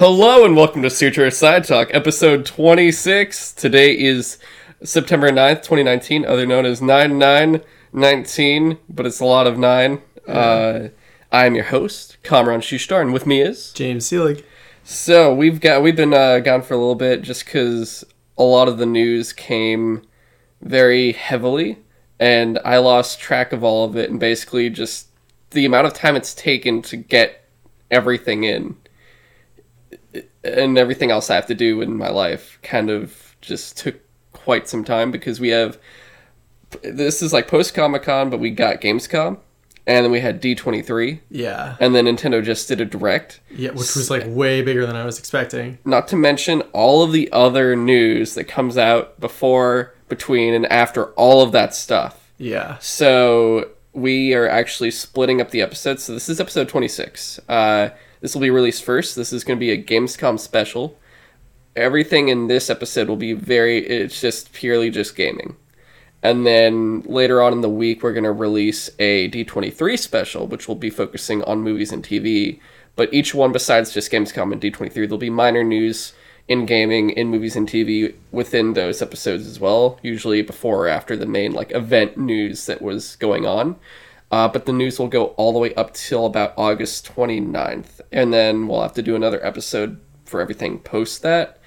Hello and welcome to Sutro Sidetalk, episode 26. Today is September 9th, 2019, other known as 9919, but it's a lot of 9. Uh, I am your host, Kamron Shushtar, and with me is... James Seelig. So, we've got we've been uh, gone for a little bit just cuz a lot of the news came very heavily and I lost track of all of it and basically just the amount of time it's taken to get everything in and everything else I have to do in my life kind of just took quite some time because we have this is like post Comic Con, but we got Gamescom, and then we had D twenty three, Yeah. and then Nintendo just did a direct. Yeah, which was like way bigger than I was expecting. Not to mention all of the other news that comes out before, between, and after all of that stuff. Yeah. So we are actually splitting up the episodes. So this is episode 26. Uh, this will be released first. This is going to be a Gamescom special. Everything in this episode will be very, it's just purely just gaming. And then later on in the week, we're going to release a D23 special, which will be focusing on movies and TV. But each one, besides just Gamescom and D23, there'll be minor news in gaming, in movies and TV within those episodes as well, usually before or after the main like event news that was going on. Uh, but the news will go all the way up till about August 29th. And then we'll have to do another episode for everything post that.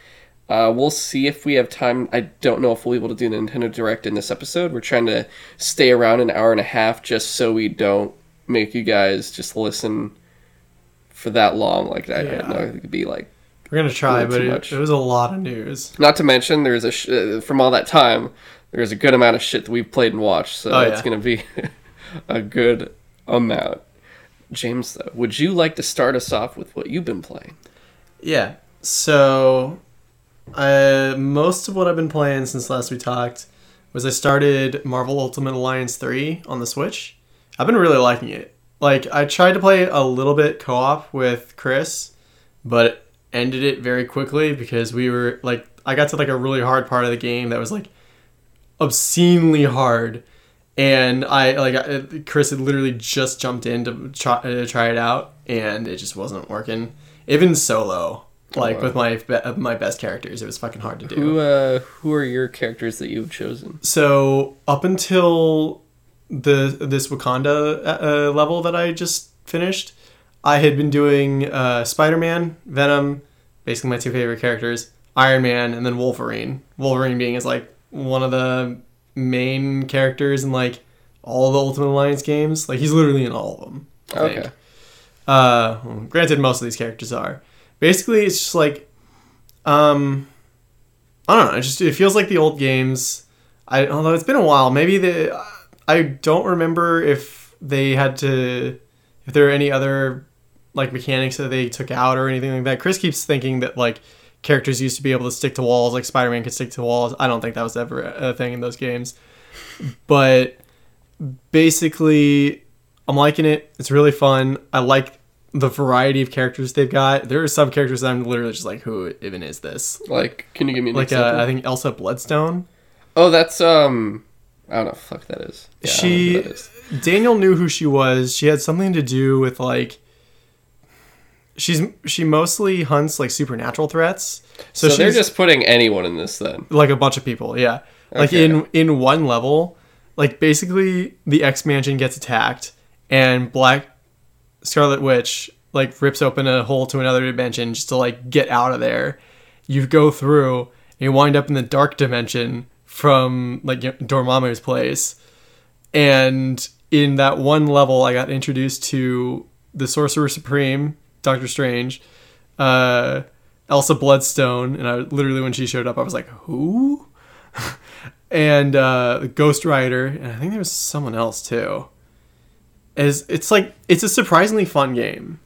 Uh, we'll see if we have time. I don't know if we'll be able to do the Nintendo Direct in this episode. We're trying to stay around an hour and a half just so we don't make you guys just listen for that long. Like, I, Yeah. know it could be like We're going to try, but it, it was a lot of news. Not to mention, there's a sh- uh, from all that time, there's a good amount of shit that we've played and watched, so Oh, it's yeah. gonna be a good amount. James, though, would you like to start us off with what you've been playing? Yeah. So, most of what I've been playing since last we talked was I started Marvel Ultimate Alliance 3 on the Switch. I've been really liking it. Like, I tried to play a little bit co op with Chris, but ended it very quickly because we were, like, I got to, like, a really hard part of the game that was, like, obscenely hard. And I, like, I, Chris had literally just jumped in to try, uh, try it out, and it just wasn't working. Even solo, like, wow. with my, be- my best characters, it was fucking hard to do. Who uh, who are your characters that you've chosen? So up until the this Wakanda uh, level that I just finished, I had been doing uh, Spider Man, Venom, basically my two favorite characters, Iron Man, and then Wolverine. Wolverine being is like one of the main characters in like all the Ultimate Alliance games. Like he's literally in all of them. I think. Okay, Uh, well, granted, most of these characters are. Basically, it's just like, um, I don't know. It just it feels like the old games. I although it's been a while. Maybe the I don't remember if they had to if there are any other like mechanics that they took out or anything like that. Chris keeps thinking that like characters used to be able to stick to walls, like Spider Man could stick to walls. I don't think that was ever a thing in those games. But basically, I'm liking it. It's really fun. I like the variety of characters they've got. There are some characters that I'm literally just like, who even is this? like, can you give me an Like, uh, example? I think Elsa Bloodstone. oh, that's um, I don't know, fuck that is. Yeah, I don't know who she that is. Daniel knew who she was. She had something to do with like she's she mostly hunts like supernatural threats. So, So, they're just putting anyone in this then. like a bunch of people, yeah. Like in in one level, like basically the X Mansion gets attacked and Black Scarlet Witch like rips open a hole to another dimension just to like get out of there. You go through and you wind up in the dark dimension from like Dormammu's place. And in that one level, I got introduced to the Sorcerer Supreme, Doctor Strange, uh, Elsa Bloodstone, and I literally when she showed up, I was like, "Who?" and uh, Ghost Rider, and I think there was someone else too. Is it's like it's a surprisingly fun game.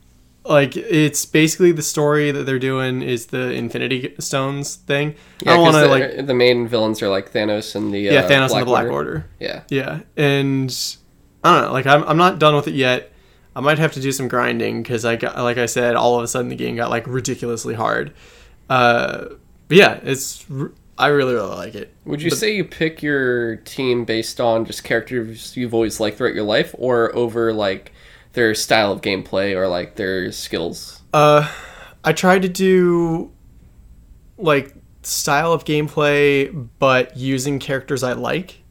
Like it's basically the story that they're doing is the Infinity Stones thing. Yeah, I don't want to the, like the main villains are like Thanos and the yeah uh, Thanos Black and the Black Order. Order. Yeah. Yeah, and I don't know. Like I'm, I'm not done with it yet. I might have to do some grinding because I got, like I said, all of a sudden the game got like ridiculously hard. Uh, but yeah, it's I really really like it. Would you say you pick your team based on just characters you've always liked throughout your life, or over like their style of gameplay or like their skills? Uh, I tried to do like style of gameplay, but using characters I like.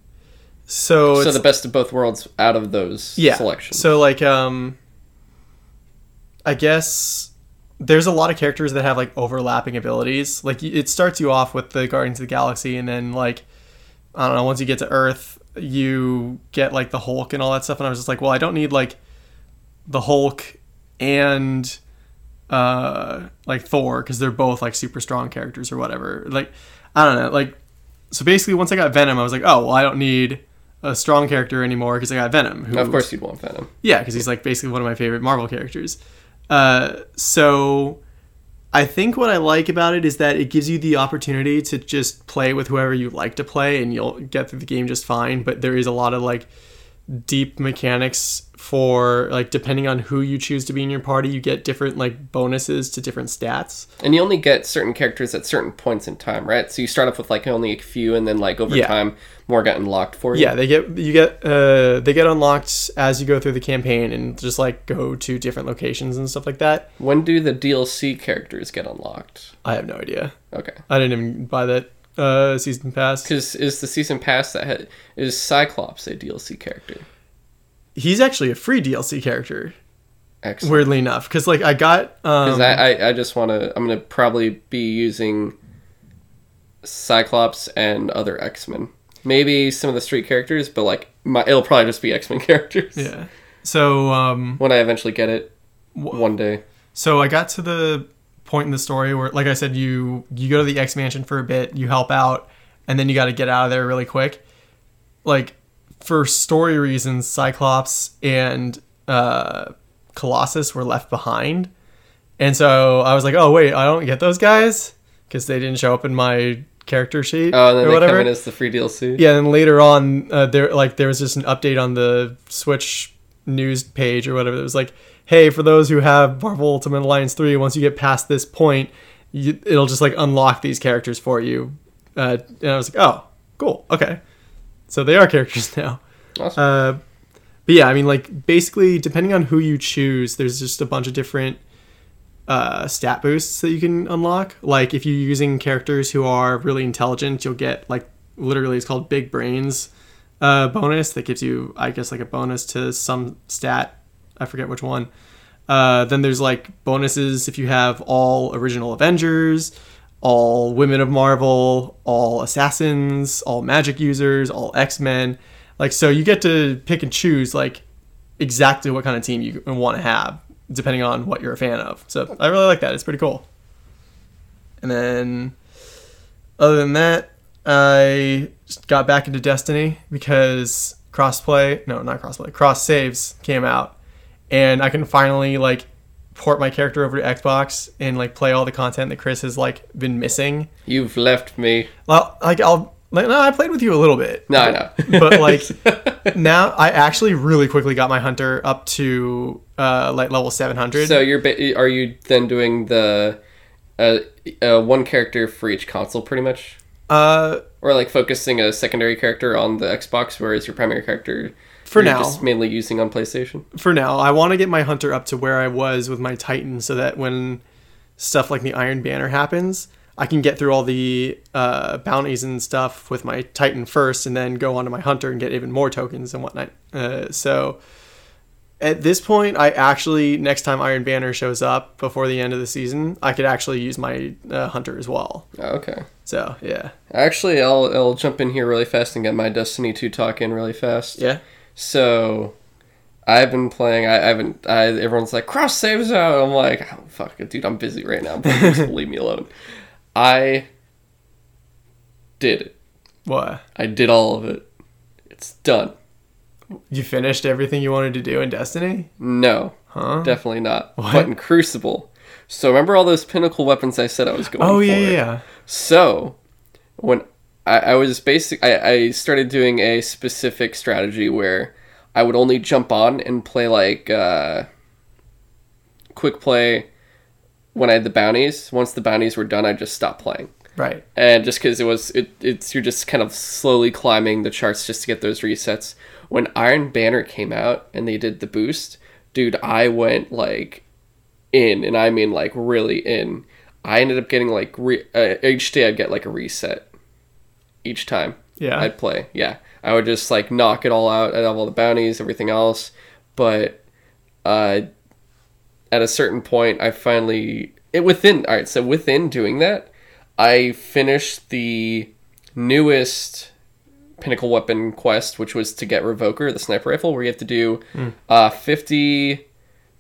So, So the best of both worlds out of those yeah. selections. So like um, I guess there's a lot of characters that have like overlapping abilities. Like it starts you off with the Guardians of the Galaxy, and then like I don't know, once you get to Earth, you get like the Hulk and all that stuff. And I was just like, well, I don't need like the Hulk and uh like Thor because they're both like super strong characters or whatever. Like I don't know, like so basically once I got Venom, I was like, oh well, I don't need a strong character anymore because I got Venom. Who of course, you'd want Venom. yeah, because he's like basically one of my favorite Marvel characters. Uh, so I think what I like about it is that it gives you the opportunity to just play with whoever you like to play, and you'll get through the game just fine. But there is a lot of like deep mechanics for like depending on who you choose to be in your party, you get different like bonuses to different stats. And you only get certain characters at certain points in time, right? So you start off with like only a few, and then like over Yeah. time, more get unlocked for you. Yeah, they get you get uh they get unlocked as you go through the campaign and just like go to different locations and stuff like that. When do the DLC characters get unlocked? I have no idea. Okay. I didn't even buy that uh, season pass. Because is the season pass that had, is Cyclops a DLC character? He's actually a free DLC character, Excellent. weirdly enough. Because like I got, um, Because I, I, I just want to. I'm gonna probably be using Cyclops and other X Men. Maybe some of the street characters, but like my, it'll probably just be X Men characters. yeah. So um, When I eventually get it, one day. so I got to the point in the story where, like I said, you you go to the X Mansion for a bit, you help out, and then you got to get out of there really quick. Like for story reasons, Cyclops and uh, Colossus were left behind, and so I was like, oh wait, I don't get those guys because they didn't show up in my character sheet Oh, and then or they whatever. come in as the free DLC. Yeah, and later on, uh, there like there was just an update on the Switch news page or whatever. It was like, hey, for those who have Marvel Ultimate Alliance three, once you get past this point, you, it'll just like unlock these characters for you. Uh, and I was like, oh, cool, okay. So they are characters now. Awesome. Uh, but yeah, I mean, like basically, depending on who you choose, there's just a bunch of different uh, stat boosts that you can unlock. Like if you're using characters who are really intelligent, you'll get like literally it's called Big Brains uh, bonus that gives you, I guess, like a bonus to some stat. I forget which one. Uh, then there's like bonuses if you have all original Avengers, all Women of Marvel, all Assassins, all Magic users, all X Men. Like so, you get to pick and choose like exactly what kind of team you want to have, depending on what you're a fan of. So I really like that. It's pretty cool. And then, other than that, I got back into Destiny because crossplay, no, not crossplay, cross saves came out, and I can finally like port my character over to Xbox and like play all the content that Chris has like been missing. You've left me. Well, like I'll like no, I played with you a little bit. No, I know. but like now I actually really quickly got my hunter up to uh like level 700. so you're ba- are you then doing the uh, uh, one character for each console, pretty much, uh or like focusing a secondary character on the Xbox, whereas your primary character For you're now. just mainly using on PlayStation. for now, I want to get my hunter up to where I was with my Titan so that when stuff like the Iron Banner happens, I can get through all the uh, bounties and stuff with my Titan first and then go onto my hunter and get even more tokens and whatnot. Uh, so at this point, I actually, next time Iron Banner shows up before the end of the season, I could actually use my uh, hunter as well. Oh, okay. So, yeah. Actually, I'll I'll jump in here really fast and get my Destiny 2 talk in really fast. Yeah. So, I've been playing. I, I haven't. I, everyone's like cross saves out. I'm like, oh, fuck it, dude. I'm busy right now. Please leave me alone. I did it. What? I did all of it. It's done. You finished everything you wanted to do in Destiny? No, Huh? definitely not. What? But in Crucible. So remember all those pinnacle weapons I said I was going Oh, for? yeah, yeah, yeah. So, when I, I was basic, I, I started doing a specific strategy where I would only jump on and play like uh, quick play when I had the bounties. Once the bounties were done, I just stopped playing. Right. And just because it was, it, it's you're just kind of slowly climbing the charts just to get those resets. When Iron Banner came out and they did the boost, dude, I went like in, and I mean like really in. I ended up getting like re- uh, each day I'd get like a reset each time Yeah. I'd play. Yeah, I would just like knock it all out. I'd have all the bounties, everything else, but uh, at a certain point, I finally it within. All right, so within doing that, I finished the newest pinnacle weapon quest, which was to get Revoker, the sniper rifle, where you have to do uh, fifty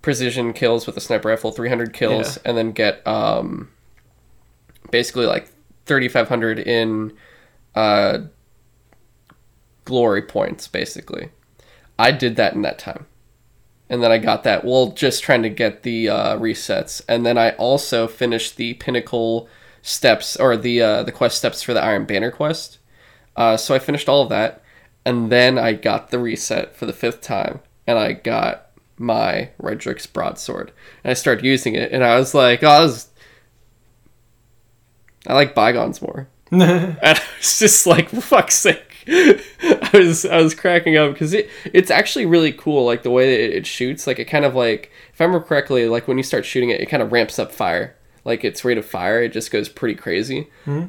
precision kills with a sniper rifle, three hundred kills, Yeah. and then get um, basically like thirty five hundred in uh, glory points, basically. I did that in that time. And then I got that, well, just trying to get the uh, resets. And then I also finished the pinnacle steps, or the uh, the quest steps for the Iron Banner quest. Uh, so I finished all of that. And then I got the reset for the fifth time. And I got my Redrix broadsword. And I started using it. And I was like, oh, I was. I like bygones more and I was just like, for fuck's sake. I was I was cracking up because it it's actually really cool, like the way that it, it shoots. Like it kind of like, if I remember correctly, like when you start shooting it, it kind of ramps up fire. Like its rate of fire, it just goes pretty crazy.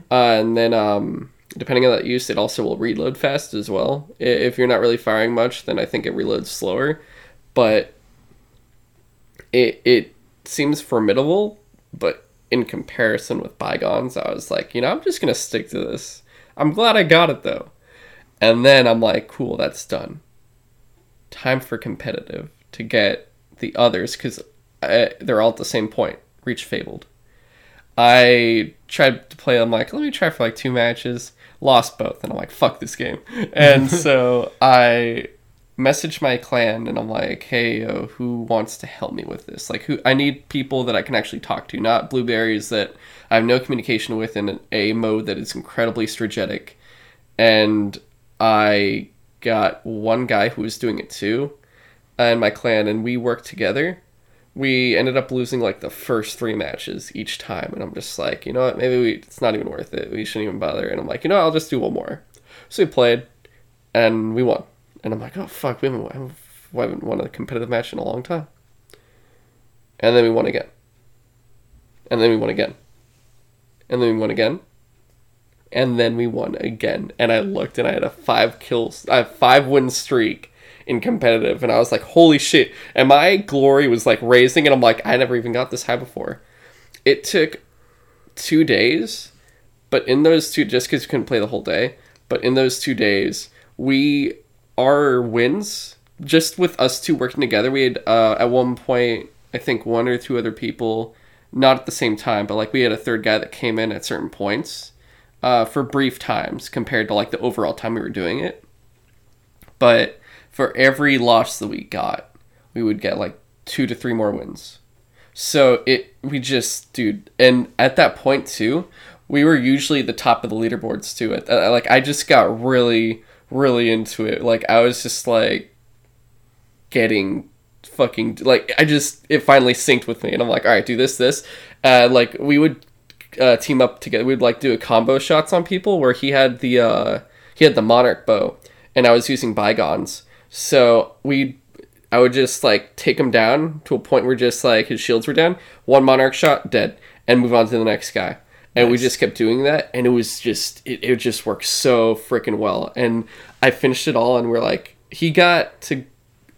Uh, and then um, depending on that use, it also will reload fast as well. If you're not really firing much, then I think it reloads slower. But it it seems formidable, but in comparison with bygones, I was like, you know, I'm just gonna stick to this. I'm glad I got it though. And then I'm like, cool, that's done. Time for competitive to get the others because they're all at the same point. Reach fabled. I tried to play. I'm like, let me try for like two matches. Lost both, and I'm like, fuck this game. And so I messaged my clan, and I'm like, hey, yo, who wants to help me with this? Like, who? I need people that I can actually talk to, not blueberries that I have no communication with in a mode that is incredibly strategic. And I got one guy who was doing it too, in my clan, and we worked together we ended up losing like the first three matches each time and i'm just like you know what maybe we, it's not even worth it we shouldn't even bother and i'm like you know i'll just do one more so we played and we won and i'm like oh fuck we haven't, we haven't won a competitive match in a long time. And then we won again. And then we won again. And then we won again. And then we won again. And i looked and i had a five kills have five win streak in competitive. And i was like holy shit. And my glory was like raising. And i'm like i never even got this high before. It took two days. But in those two just because you couldn't play the whole day. But in those two days we our wins just with us two working together we had uh, at one point i think one or two other people not at the same time but like we had a third guy that came in at certain points uh, for brief times compared to like the overall time we were doing it but for every loss that we got, we would get like two to three more wins. So it we just dude, and at that point too, we were usually the top of the leaderboards too. Uh, like I just got really really into it. Like I was just like getting fucking like I just it finally synced with me, and I'm like, all right, do this this. Uh, like we would uh, team up together. We'd like do a combo shots on people where he had the uh, he had the monarch bow, and I was using bygones. So we, I would just like take him down to a point where just like his shields were down, one monarch shot dead, and move on to the next guy. And we just kept doing that, and it was just it, it just worked so freaking well. And I finished it all, and we're like, he got to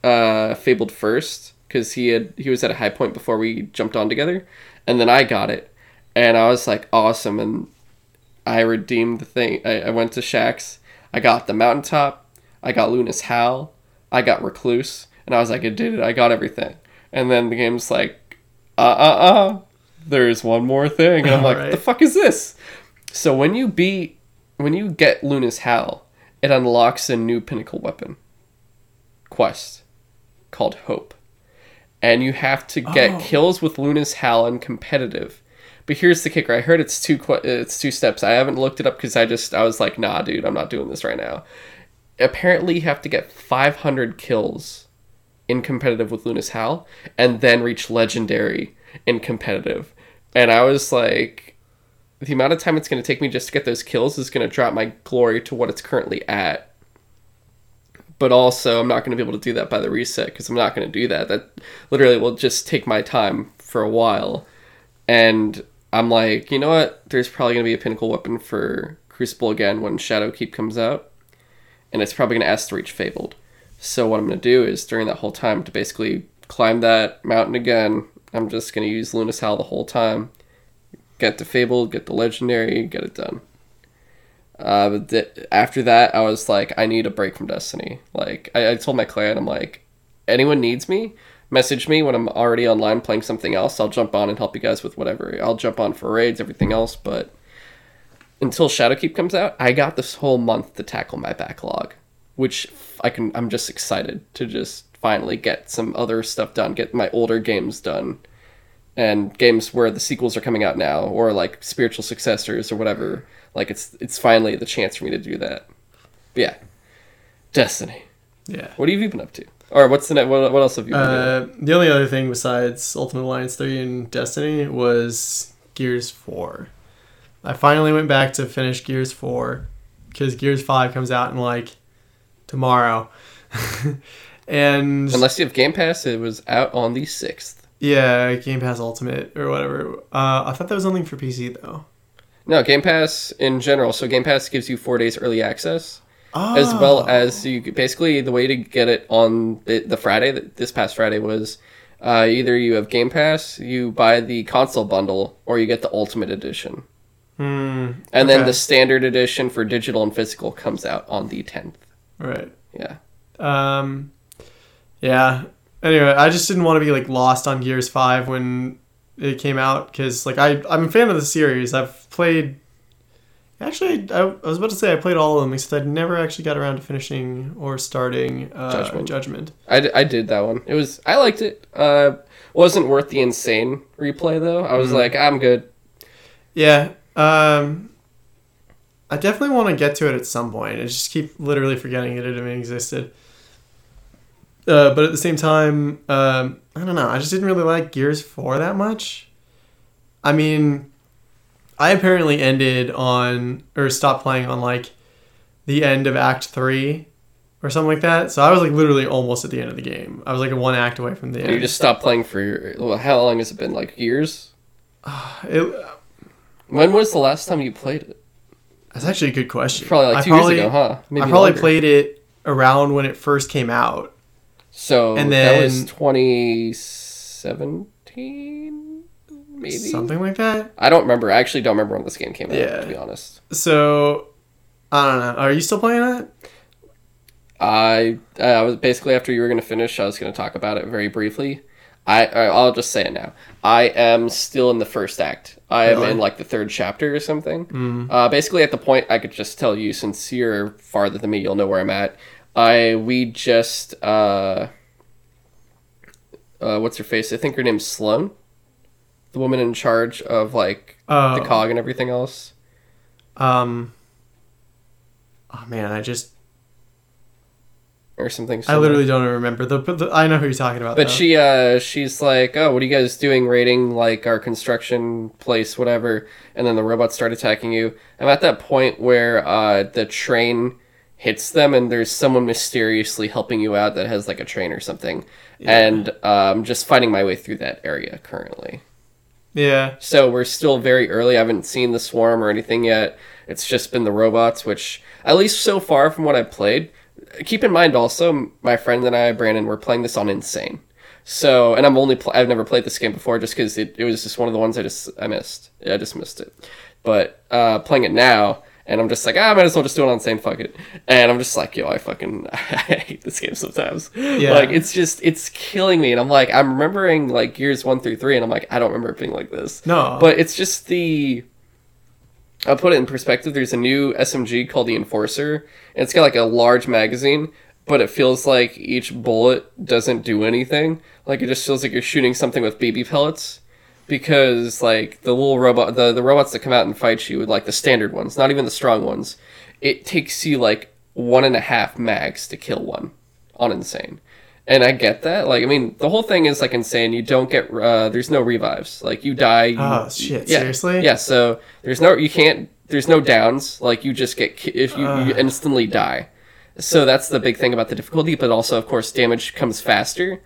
uh, fabled first because he had he was at a high point before we jumped on together, and then I got it, and I was like awesome, and I redeemed the thing. I, I went to Shaxx, I got the mountaintop, I got Luna's Howl, I got Recluse, and I was like, I did it, I got everything, and then the game's like, uh uh uh, there's one more thing, and I'm like, Alright. the fuck is this? So when you beat, when you get Luna's Howl, it unlocks a new pinnacle weapon quest called Hope. And you have to get Oh. kills with Luna's Howl in competitive. But here's the kicker. I heard it's two que- it's two steps. I haven't looked it up cuz I just I was like, "Nah, dude, I'm not doing this right now." Apparently, you have to get 500 kills in competitive with Luna's Howl and then reach legendary in competitive. And I was like, the amount of time it's going to take me just to get those kills is going to drop my glory to what it's currently at. But also, I'm not going to be able to do that by the reset because I'm not going to do that. That literally will just take my time for a while, and I'm like, you know what? There's probably gonna be a pinnacle weapon for Crucible again when Shadowkeep comes out, and it's probably gonna ask to reach Fabled. So what I'm gonna do is during that whole time to basically climb that mountain again. I'm just gonna use Luna's Howl the whole time. Get the Fable, get the Legendary, get it done. Uh, but th- after that, I was like, I need a break from Destiny. Like, I, I told my clan, I'm like, anyone needs me, message me when I'm already online playing something else. I'll jump on and help you guys with whatever. I'll jump on for raids, everything else. But until Shadowkeep comes out, I got this whole month to tackle my backlog, which I can. I'm just excited to just finally get some other stuff done, get my older games done, and games where the sequels are coming out now, or like spiritual successors or whatever. Like it's it's finally the chance for me to do that. But yeah, Destiny. Yeah. What have you been up to? Or what's the ne- what, what else have you been doing? Uh, the only other thing besides Ultimate Alliance 3 and Destiny was Gears 4. I finally went back to finish Gears 4 because Gears 5 comes out in like tomorrow. and Unless you have Game Pass, it was out on the sixth. yeah, Game Pass Ultimate or whatever. Uh, I thought that was only for PC though. No, Game Pass in general. So Game Pass gives you four days early access, as well Oh. as you basically the way to get it on the, the Friday. This past Friday was uh, either you have Game Pass, you buy the console bundle, or you get the Ultimate Edition, Hmm. and then the standard edition for digital and physical comes out on the tenth. right. Yeah. Um, yeah. Anyway, I just didn't want to be like lost on Gears Five when it came out because like I I'm a fan of the series. I've played. Actually, I, I was about to say I played all of them except I never actually got around to finishing or starting uh, Judgment. Judgment. I, d- I did that one. It was I liked it. Uh, wasn't worth the insane replay though. I was Mhm. like, I'm good. Yeah. Um, I definitely want to get to it at some point. I just keep literally forgetting that it even existed. Uh, but at the same time, um, I don't know. I just didn't really like Gears 4 that much. I mean, I apparently ended on, or stopped playing on like the end of Act 3 or something like that. So I was like literally almost at the end of the game. I was like one act away from the end. You just stopped playing for well, how long has it been? Like years? It, When was the last time you played it? that's actually a good question. Probably like two probably- years ago, huh? Maybe I probably longer. played it around when it first came out. So and that was 2017, maybe. Something like that. I don't remember. I actually don't remember when this game came out. Yeah. To be honest, So I don't know. Are you still playing it? I I was basically after you were going to finish, I was going to talk about it very briefly. I I- I'll just say it now. I am still in the first act. I am Really? in like the third chapter or something. Mm. Uh, basically, at the point I could just tell you, since you're farther than me, you'll know where I'm at. I we just uh, uh, what's her face? I think her name's Sloane, the woman in charge of like Oh, the cog and everything else. um. Oh man, I just Or something. I literally don't remember the. The I know who you're talking about. But though. she uh she's like, "Oh, what are you guys doing raiding like our construction place whatever?" And then the robots start attacking you. I'm at that point where uh the train hits them and there's someone mysteriously helping you out that has like a train or something. And um just finding my way through that area currently. Yeah. So we're still very early. I haven't seen the swarm or anything yet. It's just been the robots, which at least so far from what I've played. Keep in mind also, my friend and I, Brandon, we're playing this on Insane. So, and I'm only pl- I've never played this game before just because it, it was just one of the ones I just I missed. I just missed it. But uh, playing it now, and I'm just like, ah, I might as well just do it on Insane. Fuck it. And I'm just like, yo, I fucking I hate this game sometimes. Yeah. Like it's just it's killing me, and I'm like, I'm remembering like Gears one through three, and I'm like, I don't remember it being like this. No. But it's just the. I'll put it in perspective. There's a new SMG called the Enforcer, and it's got like a large magazine, but it feels like each bullet doesn't do anything. Like it just feels like you're shooting something with baby pellets, because like the little robot, the the robots that come out and fight you, like the standard ones, not even the strong ones, it takes you like one and a half mags to kill one on insane. And I get that. Like, I mean, the whole thing is like insane. You don't get, uh, there's no revives. Like, you die. You, Oh, shit, yeah, seriously? Yeah. So there's no, you can't. There's no downs. Like, you just get ki- if you, you instantly die. So that's the big thing about the difficulty. But also, of course, damage comes faster.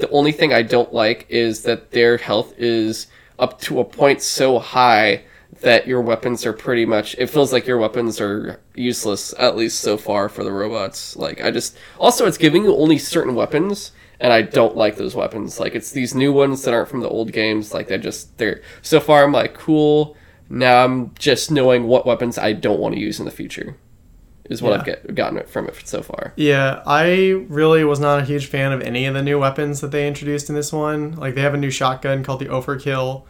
The only thing I don't like is that their health is up to a point so high that your weapons are pretty much it feels like your weapons are useless at least so far for the robots. Like i just also it's giving you only certain weapons and i don't like those weapons. Like it's these new ones that aren't from the old games like they just they're so far i'm like cool. Now i'm just knowing what weapons i don't want to use in the future is what Yeah. i've get, gotten it from it so far Yeah, I really was not a huge fan of any of the new weapons that they introduced in this one. Like they have a new shotgun called the Overkill,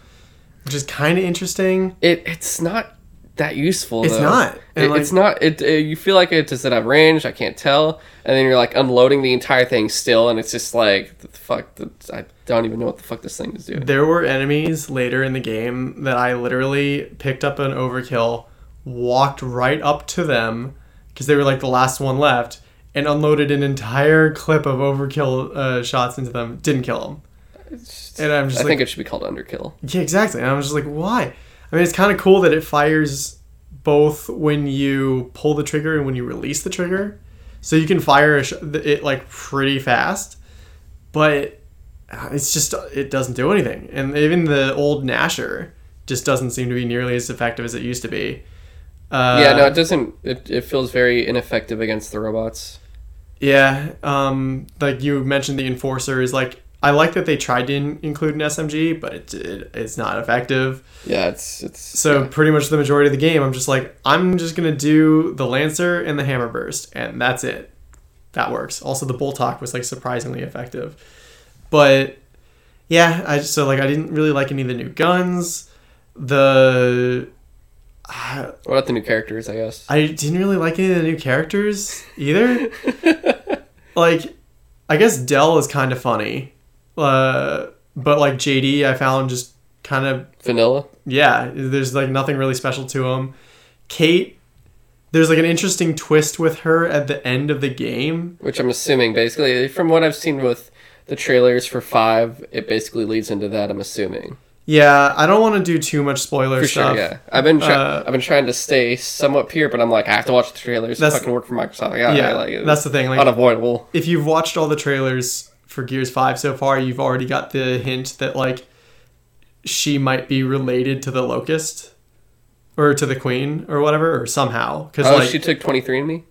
which is kind of interesting. it it's not that useful It's though. not. It- like- it's not it, uh you feel like it does it have range i can't tell and then you're like unloading the entire thing still and it's just like the fuck the, i don't even know what the fuck this thing is doing There were enemies later in the game that I literally picked up an Overkill, walked right up to them because they were like the last one left, and unloaded an entire clip of Overkill uh, shots into them. Didn't kill them. And I'm i just like, think it should be called underkill Yeah, exactly. And I was just like, why? I mean, it's kind of cool that it fires both when you pull the trigger and when you release the trigger, so you can fire a sh- it like pretty fast. But uh, it's just it doesn't do anything, and even the old Gnasher just doesn't seem to be nearly as effective as it used to be. Uh, yeah no it doesn't it, it feels very ineffective against the robots Yeah, um, like you mentioned, the enforcer is like I like that they tried to in- include an SMG, but it, it, it's not effective. yeah it's it's So yeah. pretty much the majority of the game, I'm just like, I'm just gonna do the Lancer and the Hammer Burst, and that's it. That works. Also, the Boltok was like surprisingly effective, but yeah, I just, so like I didn't really like any of the new guns. The What about the new characters i guess I didn't really like any of the new characters either. like, I guess Del is kind of funny, uh, but like JD, I found just kind of vanilla yeah, there's like nothing really special to him. Kate, there's like an interesting twist with her at the end of the game. which i'm assuming basically from what i've seen with the trailers for five it basically leads into that i'm assuming Yeah, I don't want to do too much spoiler For stuff. sure, yeah. I've been try- Uh, I've been trying to stay somewhat pure, but I'm like I have to watch the trailers. That's- fucking work for Microsoft. Yeah, Yeah, like, that's the thing. Like, unavoidable. if you've watched all the trailers for Gears 5 so far, you've already got the hint that like she might be related to the Locust or to the Queen or whatever or somehow cuz Oh, like she took 23andMe.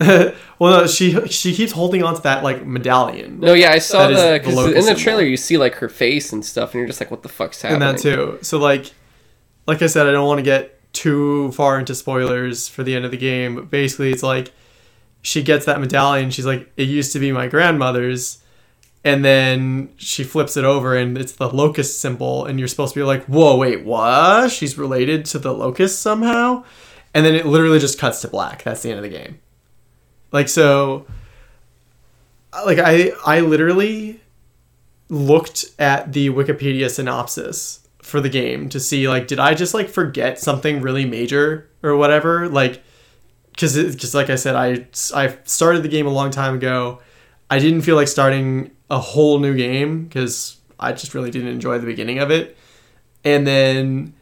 well no, she she keeps holding on to that like medallion. No, yeah, I saw the the 'cause locust in the trailer you see like her face and stuff, and you're just like, what the fuck's happening? and that too. So like, like I said, I don't want to get too far into spoilers for the end of the game. But basically, it's like she gets that medallion. She's like, it used to be my grandmother's, and then she flips it over, and it's the locust symbol. And you're supposed to be like, whoa, wait, what? She's related to the locust somehow, and then it literally just cuts to black. That's the end of the game. Like so. Like I, I literally looked at the Wikipedia synopsis for the game to see like did I just like forget something really major or whatever? Like cuz cuz like I said I I started the game a long time ago. I didn't feel like starting a whole new game cuz I just really didn't enjoy the beginning of it. And then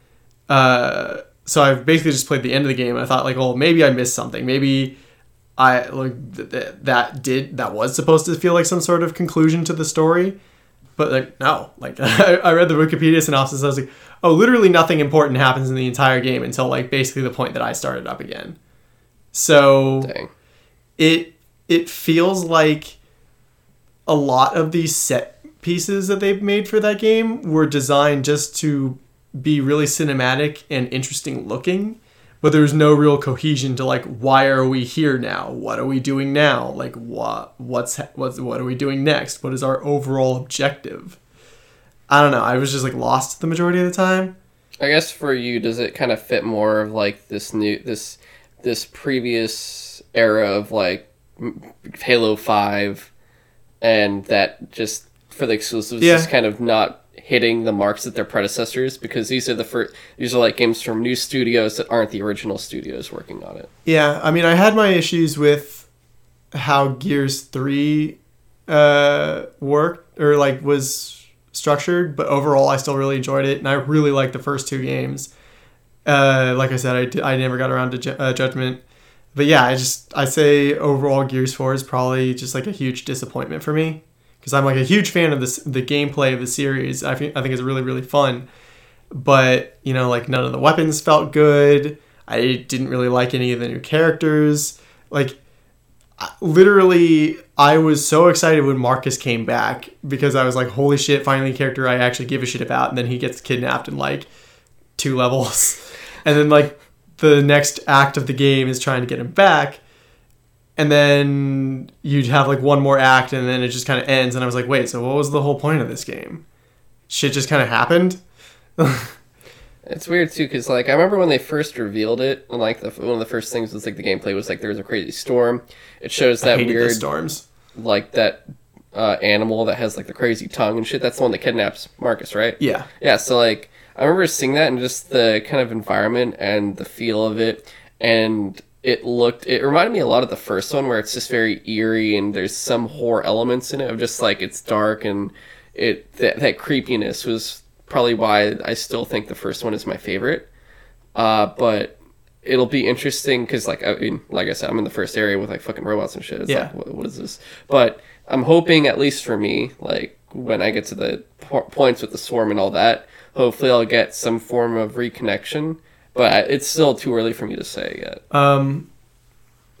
uh so I've basically just played the end of the game and I thought like well maybe I missed something. Maybe I like th- th- that did that was supposed to feel like some sort of conclusion to the story but like no, like I, I read the Wikipedia synopsis. I was like, oh, literally nothing important happens in the entire game until like basically the point that I started up again. So Dang. it it feels like a lot of these set pieces that they've made for that game were designed just to be really cinematic and interesting looking but there's no real cohesion to like why are we here now? What are we doing now? Like what what's what's what are we doing next? What is our overall objective? I don't know. I was just like lost the majority of the time. I guess for you, does it kind of fit more of like this new this this previous era of like Halo Five, and that just for the exclusives Yeah. is kind of not hitting the marks that their predecessors because these are the first these are like games from new studios that aren't the original studios working on it. Yeah, I mean, I had my issues with how Gears Three uh, worked or like was structured, but overall, I still really enjoyed it, and I really liked the first two games. Uh, like I said, I, d- I never got around to ju- uh, Judgment, but yeah, I just I say overall Gears Four is probably just like a huge disappointment for me because I'm like a huge fan of this the gameplay of the series. I think I think it's really really fun, but you know like none of the weapons felt good. I didn't really like any of the new characters. Like literally I was so excited when Marcus came back because I was like holy shit finally a character I actually give a shit about and then he gets kidnapped in like two levels. And then like the next act of the game is trying to get him back. And then you'd have like one more act and then it just kind of ends and I was like, "Wait, so what was the whole point of this game?" Shit just kind of happened. It's weird too, because like I remember when they first revealed it, and like the one of the first things was like the gameplay was like there was a crazy storm. It shows that weird storms. like that uh, animal that has like the crazy tongue and shit. That's the one that kidnaps Marcus, right? Yeah. Yeah. So like I remember seeing that and just the kind of environment and the feel of it, and it looked. It reminded me a lot of the first one where it's just very eerie and there's some horror elements in it of just like it's dark and it that, that creepiness was probably why I still think the first one is my favorite. Uh, but it'll be interesting because, like, I mean, like I said, I'm in the first area with like fucking robots and shit. It's Yeah. like, what, what is this? But I'm hoping, at least for me, like when I get to the po- points with the swarm and all that, hopefully I'll get some form of reconnection. But it's still too early for me to say yet. Um,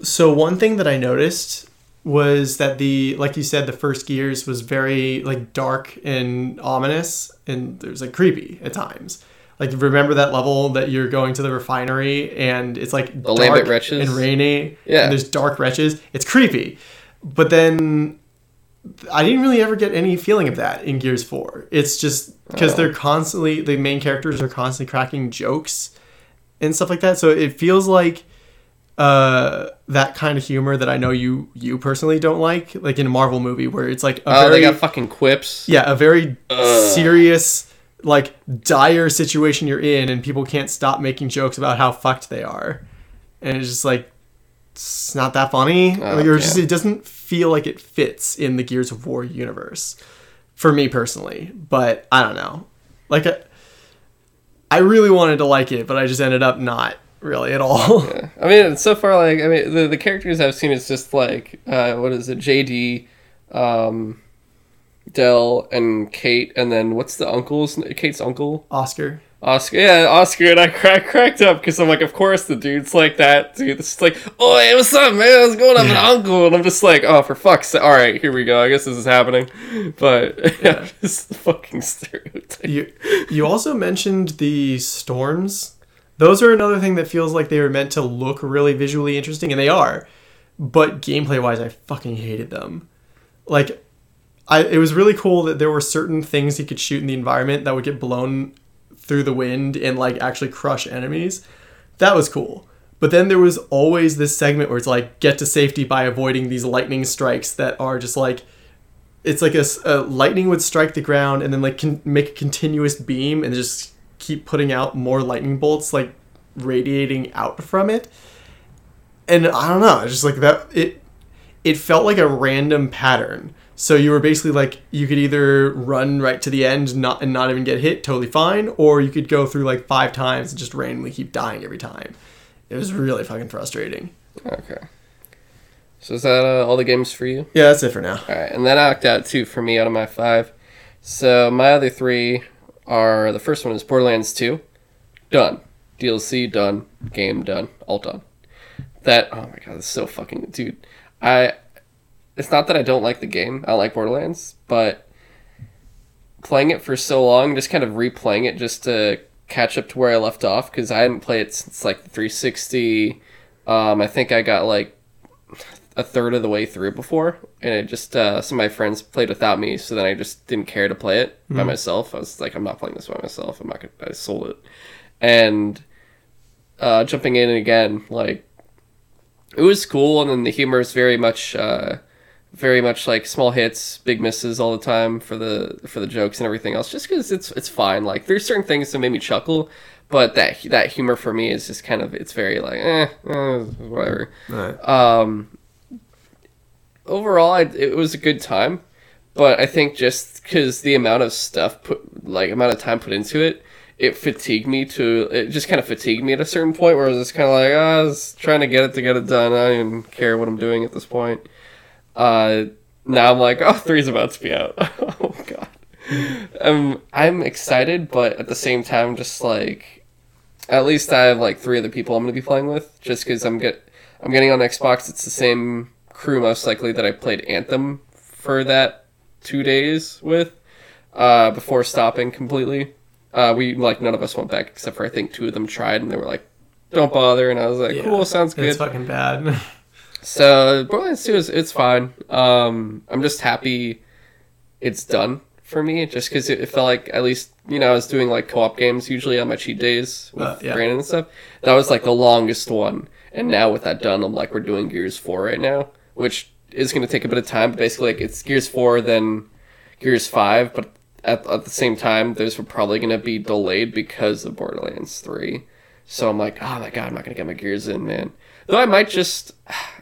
so one thing that I noticed was that the like you said the first gears was very like dark and ominous and there's like creepy at times like remember that level that you're going to the refinery and it's like The dark Wretches? and rainy Yeah. and there's dark wretches it's creepy but then I didn't really ever get any feeling of that in Gears 4 it's just because Oh. they're constantly the main characters are constantly cracking jokes and stuff like that so it feels like uh that kind of humor that I know you you personally don't like, like in a Marvel movie where it's like a Oh, very they got fucking quips. yeah a very Ugh. serious like dire situation you're in and people can't stop making jokes about how fucked they are, and it's just like it's not that funny. Oh, like, or just damn. it doesn't feel like it fits in the Gears of War universe for me personally. But I don't know, like. I I really wanted to like it, but I just ended up not really at all. Yeah. I mean, so far, like, I mean, the, the characters I've seen is just like, uh, what is it, JD, um, Del, and Kate, and then what's the uncle's, Kate's uncle? Oscar. Oscar, yeah, Oscar, and I crack, cracked up because I'm like, of course the dude's like that, dude. It's like, oh, hey, what's up, man? What's going on, with uncle? And I'm just like, oh, for fuck's sake. All right, here we go. I guess this is happening. But, yeah, just fucking stereotype. You you also mentioned the storms. Those are another thing that feels like they were meant to look really visually interesting, and they are. But gameplay wise, I fucking hated them. Like, I it was really cool that there were certain things you could shoot in the environment that would get blown through the wind and like actually crush enemies. That was cool. But then there was always this segment where it's like get to safety by avoiding these lightning strikes that are just like it's like a lightning would strike the ground and then like can make a continuous beam and just keep putting out more lightning bolts like radiating out from it and i don't know just like that it it felt like a random pattern so you were basically like you could either run right to the end not and not even get hit totally fine or you could go through like five times and just randomly keep dying every time it was really fucking frustrating Okay. So is that uh, all the games for you? yeah that's it for now All right, and that knocked out two for me out of my five. So my other three are the first one is Borderlands 2. Done. DLC done. Game done. All done. That oh my god, it's so fucking dude. I it's not that I don't like the game. I like Borderlands, but playing it for so long, just kind of replaying it just to catch up to where I left off because I hadn't played it since like 360. Um, I think I got like a third of the way through before, and it just uh, some of my friends played without me, so then I just didn't care to play it by myself. I was like, I'm not playing this by myself. I'm not gonna. I sold it, and uh, jumping in again, like it was cool, and then the humor is very much, uh, very much like small hits, big misses all the time for the for the jokes and everything else. Just because it's it's fine. Like there's certain things that made me chuckle, but that that humor for me is just kind of it's very like eh, eh whatever um overall I, it was a good time but i think just because the amount of stuff put like amount of time put into it it fatigued me to it just kind of fatigued me at a certain point where i was just kind of like oh, i was trying to get it to get it done i don't even care what i'm doing at this point uh now I'm like, oh, three's about to be out. oh god. Um, I'm excited, but at the same time, just like, at least I have like three other people I'm gonna be playing with, just because I'm get I'm getting on Xbox. It's the same crew most likely that I played Anthem for that two days with, uh, before stopping completely. Uh, we like none of us went back except for I think two of them tried and they were like, "Don't bother," and I was like, Yeah, "Cool, sounds good." It's fucking bad. So Borderlands 2 is it's fine. Um, I'm just happy it's done for me, just because it, it felt like at least you know I was doing like co-op games usually on my cheat days with Uh, yeah. Brandon and stuff. That was like the longest one, and now with that done, I'm like we're doing Gears 4 right now, which is going to take a bit of time. But basically, like it's Gears 4 then Gears 5, but at, at the same time, those were probably going to be delayed because of Borderlands 3. So I'm like, oh my god, I'm not going to get my Gears in, man. Though I might just,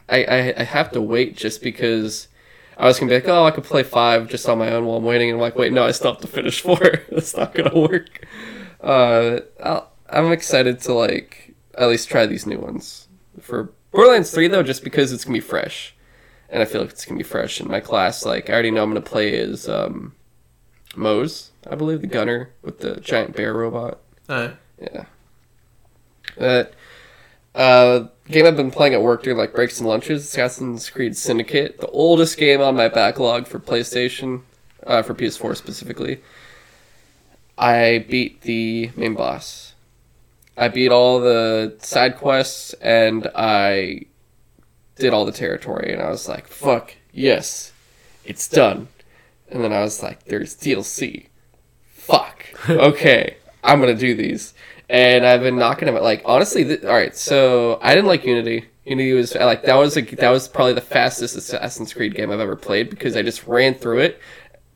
I, I, I have to wait just because I was going to be like, oh, I could play 5 just on my own while I'm waiting. And I'm like, wait, no, I still have to finish 4. That's not going to work. Uh, I'll, I'm excited to, like, at least try these new ones. For Borderlands 3, though, just because it's going to be fresh and I feel like it's gonna be fresh in my class. Like I already know I'm gonna play as um, Moze, I believe, the gunner with the giant bear robot. Uh, Yeah. That uh, game I've been playing at work during like breaks and lunches. Assassin's Creed Syndicate, the oldest game on my backlog for PlayStation, uh, for PS4 specifically. I beat the main boss. I beat all the side quests and I did all the territory and I was like, fuck, yes, it's done. And then I was like, there's DLC. Fuck. Okay, I'm gonna do these. And I've been knocking him out. Like honestly, th- all right. So I didn't like Unity. Unity was like that was like that was probably the fastest Assassin's Creed game I've ever played because I just ran through it,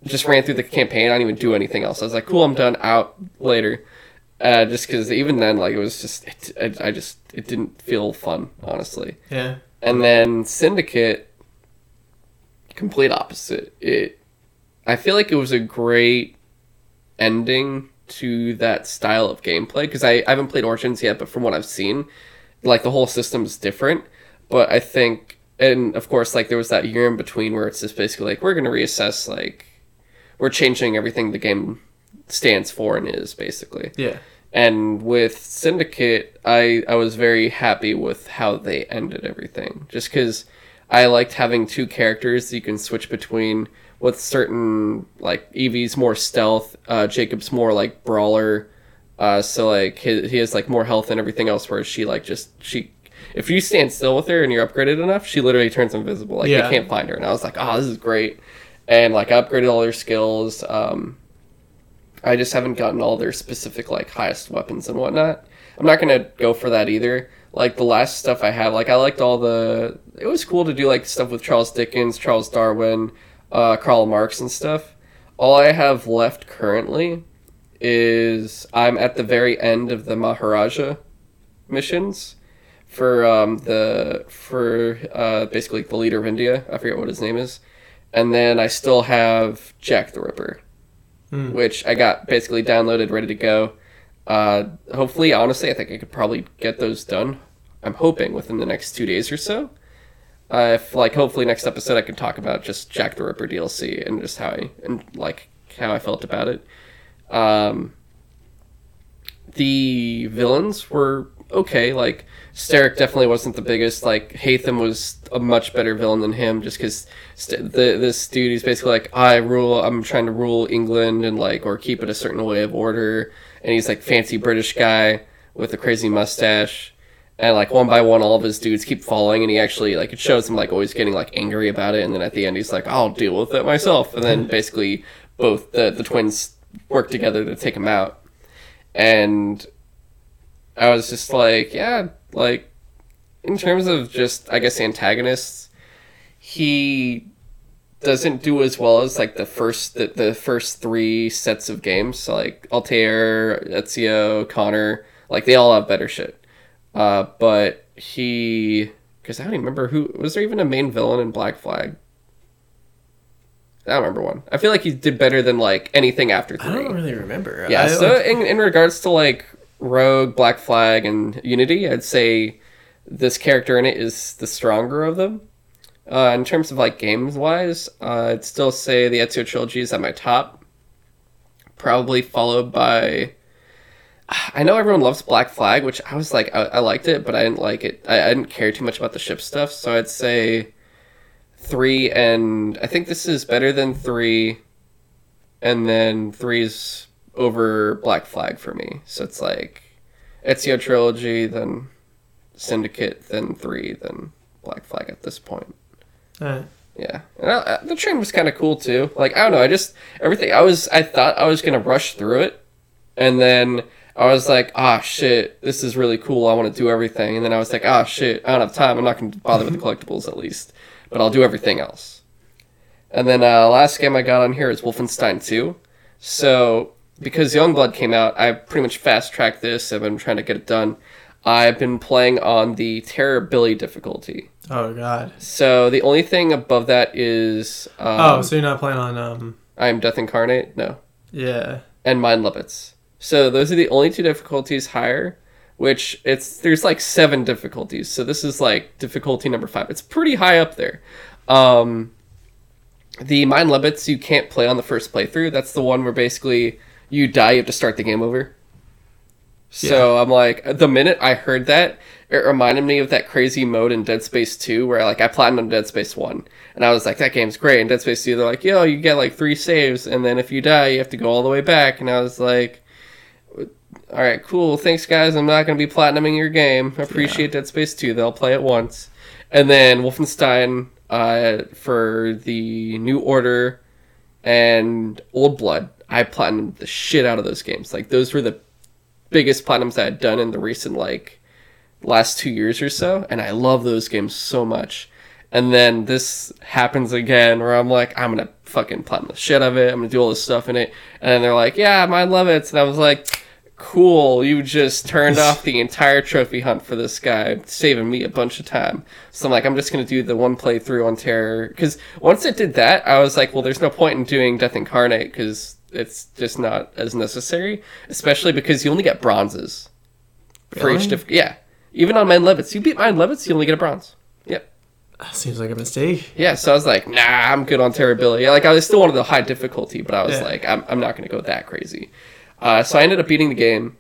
just ran through the campaign. I didn't even do anything else. I was like, cool, I'm done. Out later. Uh, just because even then, like it was just, it, I, I just it didn't feel fun, honestly. yeah. And then Syndicate, complete opposite. It, I feel like it was a great ending to that style of gameplay because I, I haven't played Origins yet, but from what I've seen, like the whole system's different. But I think, and of course, like there was that year in between where it's just basically like we're gonna reassess, like we're changing everything the game stands for and is basically. Yeah. And with Syndicate, I I was very happy with how they ended everything. Just because I liked having two characters that you can switch between. With certain like Evie's more stealth, uh, Jacob's more like brawler. Uh, so like he, he has like more health and everything else, whereas she like just she. If you stand still with her and you're upgraded enough, she literally turns invisible. Like Yeah. they can't find her. And I was like, oh, this is great. And like I upgraded all their skills. Um, I just haven't gotten all their specific like highest weapons and whatnot. I'm not gonna go for that either. Like the last stuff I had, like I liked all the. It was cool to do like stuff with Charles Dickens, Charles Darwin, uh, Karl Marx and stuff. All I have left currently is I'm at the very end of the Maharaja missions for um, the for uh, basically the leader of India. I forget what his name is, and then I still have Jack the Ripper Hmm. which I got basically downloaded, ready to go. Uh, hopefully, honestly, I think I could probably get those done. I'm hoping within the next two days or so. Uh, if like hopefully next episode I can talk about just Jack the Ripper DLC and just how I and like how I felt about it. Um, the villains were okay. Like Starrick definitely wasn't the biggest. Like Haytham was a much better villain than him, just because st- the this dude is basically like I rule. I'm trying to rule England and like or keep it a certain way of order. And he's like fancy British guy with a crazy mustache. And like one by one, all of his dudes keep falling, and he actually like it shows him like always getting like angry about it. And then at the end, he's like, "I'll deal with it myself." And then basically, both the the twins work together to take him out. And I was just like, yeah, like in terms of just I guess antagonists, he doesn't do as well as like the first the, the first three sets of games. So like Altair, Ezio, Connor, like they all have better shit. Uh, but he because I don't even remember who was there even a main villain in Black Flag. I don't remember one. I feel like he did better than like anything after three. I don't really remember. Yeah, I, so like, in, in regards to like Rogue, Black Flag, and Unity, I'd say this character in it is the stronger of them. Uh, in terms of like games wise, uh, I'd still say the Ezio trilogy is at my top. Probably followed by. I know everyone loves Black Flag, which I was like, I, I liked it, but I didn't like it. I, I didn't care too much about the ship stuff, so I'd say three, and I think this is better than three, and then three's over Black Flag for me. So it's like Ezio trilogy, then Syndicate, then three, then Black Flag at this point. Uh, Yeah, and I, I- the train was kind of cool too. Like I don't know, I just everything. I was I thought I was gonna rush through it, and then I was like, ah shit, this is really cool. I want to do everything, and then I was like, ah shit, I don't have time. I'm not gonna bother with the collectibles at least, but I'll do everything else. And then uh, last game I got on here is Wolfenstein 2. So because Youngblood came out, I pretty much fast tracked this. I've been trying to get it done. I've been playing on the Terror Billy difficulty. oh god. So the only thing above that is um, oh, so you're not playing on um. I'm Death Incarnate, no, Yeah. and Mind Libbets. So those are the only two difficulties higher. Which it's there's like seven difficulties, so this is like difficulty number five. It's pretty high up there. Um, the Mind Libbets you can't play on the first playthrough. That's the one where basically you die, you have to start the game over. So I'm like, the minute I heard that, it reminded me of that crazy mode in Dead Space 2 where like I platinumed Dead Space 1 and I was like, that game's great. And Dead Space 2, they're like, yo, you get like three saves and then if you die, you have to go all the way back. And I was like, all right, cool. Thanks, guys. I'm not going to be platinuming your game. I appreciate Dead Space 2. They'll play it once. And then Wolfenstein uh, for the New Order and Old Blood. I platinumed the shit out of those games. Like, those were the biggest platinums I had done in the recent, like, last two years or so. And I love those games so much. And then this happens again where I'm like, I'm going to fucking platinum the shit out of it. I'm going to do all this stuff in it. And then they're like, yeah, I love it. And I was like, cool you just turned off the entire trophy hunt for this guy saving me a bunch of time so i'm like i'm just going to do the one playthrough on terror because once it did that i was like well there's no point in doing death incarnate because it's just not as necessary especially because you only get bronzes for each diff- yeah even on mind levits you beat mind levits you only get a bronze yep ah, Seems like a mistake. yeah, so I was like, nah, I'm good on Terrorbilly. Like, I was still wanted the high difficulty, but I was Yeah. like, I'm, I'm not going to go that crazy. Uh, so I ended up beating the game.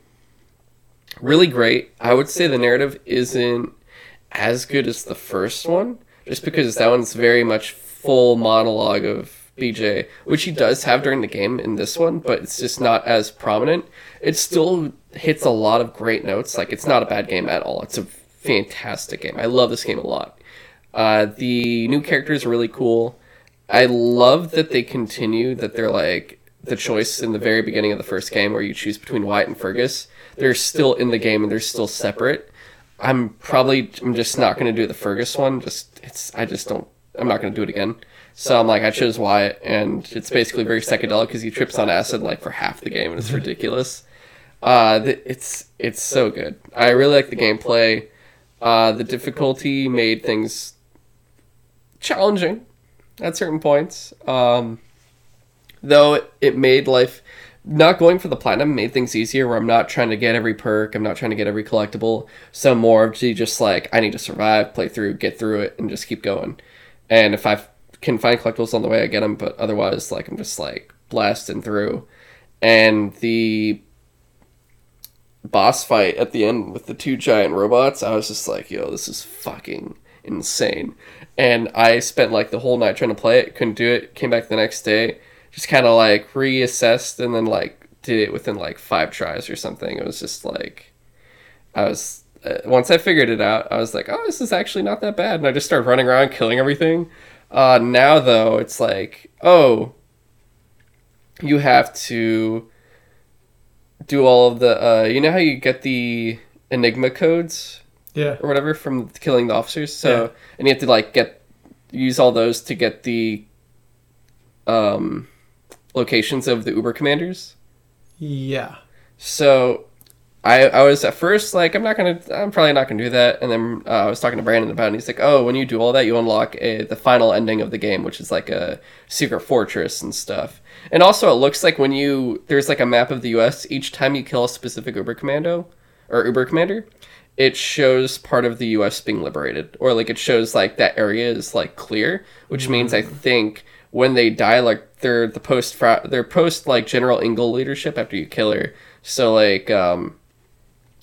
Really great. I would say the narrative isn't as good as the first one, just because that one's very much full monologue of BJ, which he does have during the game in this one, but it's just not as prominent. It still hits a lot of great notes. Like, it's not a bad game at all. It's a fantastic game. I love this game a lot. Uh, the new characters are really cool. I love that they continue that they're like the choice in the very beginning of the first game where you choose between Wyatt and Fergus. They're still in the game and they're still separate. I'm probably I'm just not to do the Fergus one. Just it's I just don't I'm not to do it again. So I'm like I chose Wyatt and it's basically very psychedelic because he trips on acid like for half the game and it's ridiculous. Uh, the, it's it's so good. I really like the gameplay. Uh, the difficulty made things challenging at certain points. Um, though it, made life not going for the platinum made things easier where I'm not trying to get every perk, I'm not trying to get every collectible. So more the just like I need to survive, play through, get through it, and just keep going. And if I can find collectibles on the way, I get them. But otherwise, like I'm just like blasting through. And the boss fight at the end with the two giant robots, I was just like, yo, this is fucking insane. And I spent like the whole night trying to play it, couldn't do it, came back the next day, just kind of like reassessed and then like did it within like five tries or something. It was just like, I was, uh, once I figured it out, I was like, oh, this is actually not that bad. And I just started running around killing everything. Uh, now though, it's like, oh, you have to do all of the uh you know how you get the enigma codes Yeah. or whatever from killing the officers so Yeah. and you have to like get use all those to get the um locations of the uber commanders Yeah. so I, I was at first like I'm not gonna I'm probably not gonna do that and then uh, I was talking to Brandon about it and he's like oh when you do all that you unlock a, the final ending of the game which is like a secret fortress and stuff and also it looks like when you there's like a map of the U.S. each time you kill a specific Uber commando or Uber commander it shows part of the U.S. being liberated, or like it shows like that area is like clear, which means I think when they die, like they're the post they're post like General Engel leadership after you kill her. So like um,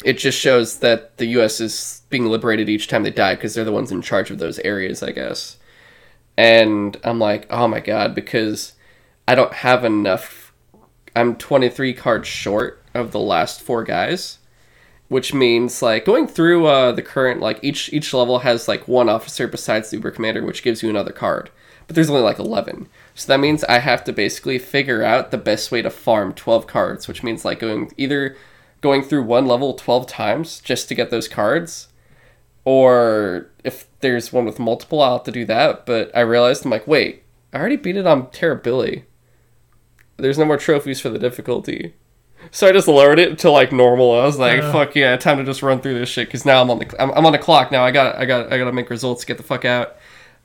it just shows that the U.S. is being liberated each time they die because they're the ones in charge of those areas, I guess. And I'm like, oh my god, because I don't have enough. I'm 23 cards short of the last four guys which means like going through uh, the current like each each level has like one officer besides the uber commander which gives you another card but there's only like 11 so that means i have to basically figure out the best way to farm 12 cards which means like going either going through one level 12 times just to get those cards or if there's one with multiple i'll have to do that but i realized i'm like wait i already beat it on Terrorbilly. there's no more trophies for the difficulty so I just lowered it to like normal. I was like, Uh. "Fuck yeah, time to just run through this shit." Because now I'm on the I'm, I'm on the clock now. I got I got I got to make results. Get the fuck out.